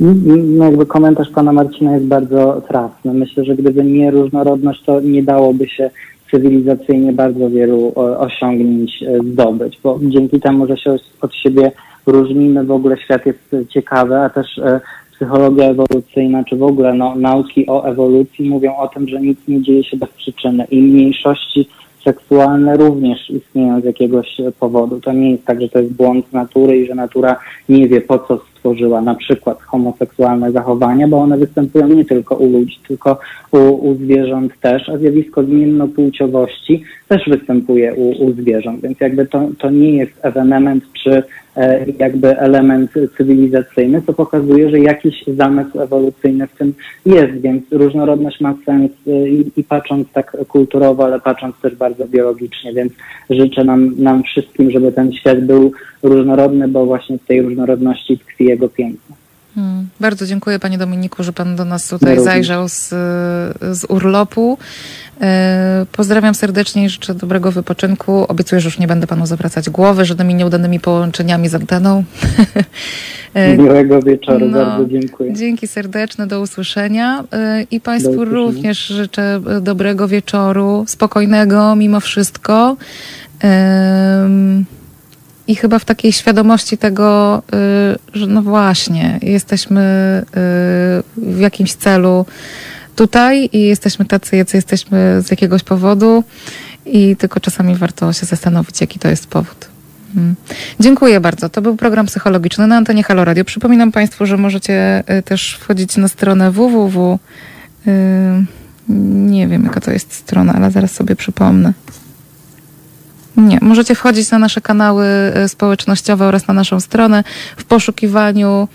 No jakby komentarz pana Marcina jest bardzo trafny. Myślę, że gdyby nie różnorodność, to nie dałoby się cywilizacyjnie bardzo wielu o, osiągnięć e, zdobyć, bo dzięki temu, że się od siebie różnimy, w ogóle świat jest e, ciekawy, a też e, psychologia ewolucyjna, czy w ogóle no, nauki o ewolucji mówią o tym, że nic nie dzieje się bez przyczyny i mniejszości seksualne również istnieją z jakiegoś e, powodu. To nie jest tak, że to jest błąd natury i że natura nie wie po co stworzyła na przykład homoseksualne zachowania, bo one występują nie tylko u ludzi, tylko u, u zwierząt też, a zjawisko zmiennopłciowości też występuje u, u zwierząt, więc jakby to, to nie jest ewenement czy e, jakby element cywilizacyjny, co pokazuje, że jakiś zamysł ewolucyjny w tym jest, więc różnorodność ma sens e, i, i patrząc tak kulturowo, ale patrząc też bardzo biologicznie, więc życzę nam, nam wszystkim, żeby ten świat był różnorodny, bo właśnie w tej różnorodności tkwi jego piękno. Hmm. Bardzo dziękuję Panie Dominiku, że Pan do nas tutaj zajrzał z, z urlopu. E, Pozdrawiam serdecznie i życzę dobrego wypoczynku. Obiecuję, że już nie będę Panu zawracać głowy żadnymi nieudanymi połączeniami z anteną. E, Miłego wieczoru, no, bardzo dziękuję. Dzięki serdeczne, do usłyszenia. E, I Państwu usłyszenia. również życzę dobrego wieczoru, spokojnego mimo wszystko. Em, I chyba w takiej świadomości tego, y, że no właśnie, jesteśmy y, w jakimś celu tutaj i jesteśmy tacy, jacy jesteśmy z jakiegoś powodu i tylko czasami warto się zastanowić, jaki to jest powód. Mm. Dziękuję bardzo. To był program psychologiczny na antenie Halo Radio. Przypominam Państwu, że możecie y, też wchodzić na stronę www. Nie wiem, jaka to jest strona, ale zaraz sobie przypomnę. Nie, możecie wchodzić na nasze kanały e, społecznościowe oraz na naszą stronę. W poszukiwaniu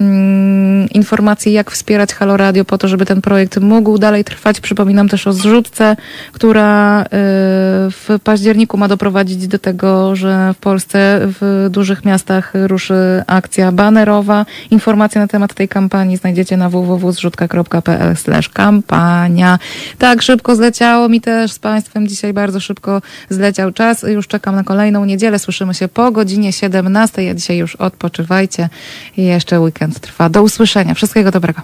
mm, informacje, jak wspierać Halo Radio po to, żeby ten projekt mógł dalej trwać. Przypominam też o zrzutce, która y, w październiku ma doprowadzić do tego, że w Polsce w dużych miastach ruszy akcja banerowa. Informacje na temat tej kampanii znajdziecie na www.zrzutka.pl kampania. Tak, szybko zleciało mi też z Państwem. Dzisiaj bardzo szybko zleciał czas. Już czekam na kolejną niedzielę. Słyszymy się po godzinie 17. Ja dzisiaj już odpoczywajcie jeszcze weekend trwa. Do usłyszenia. Wszystkiego dobrego.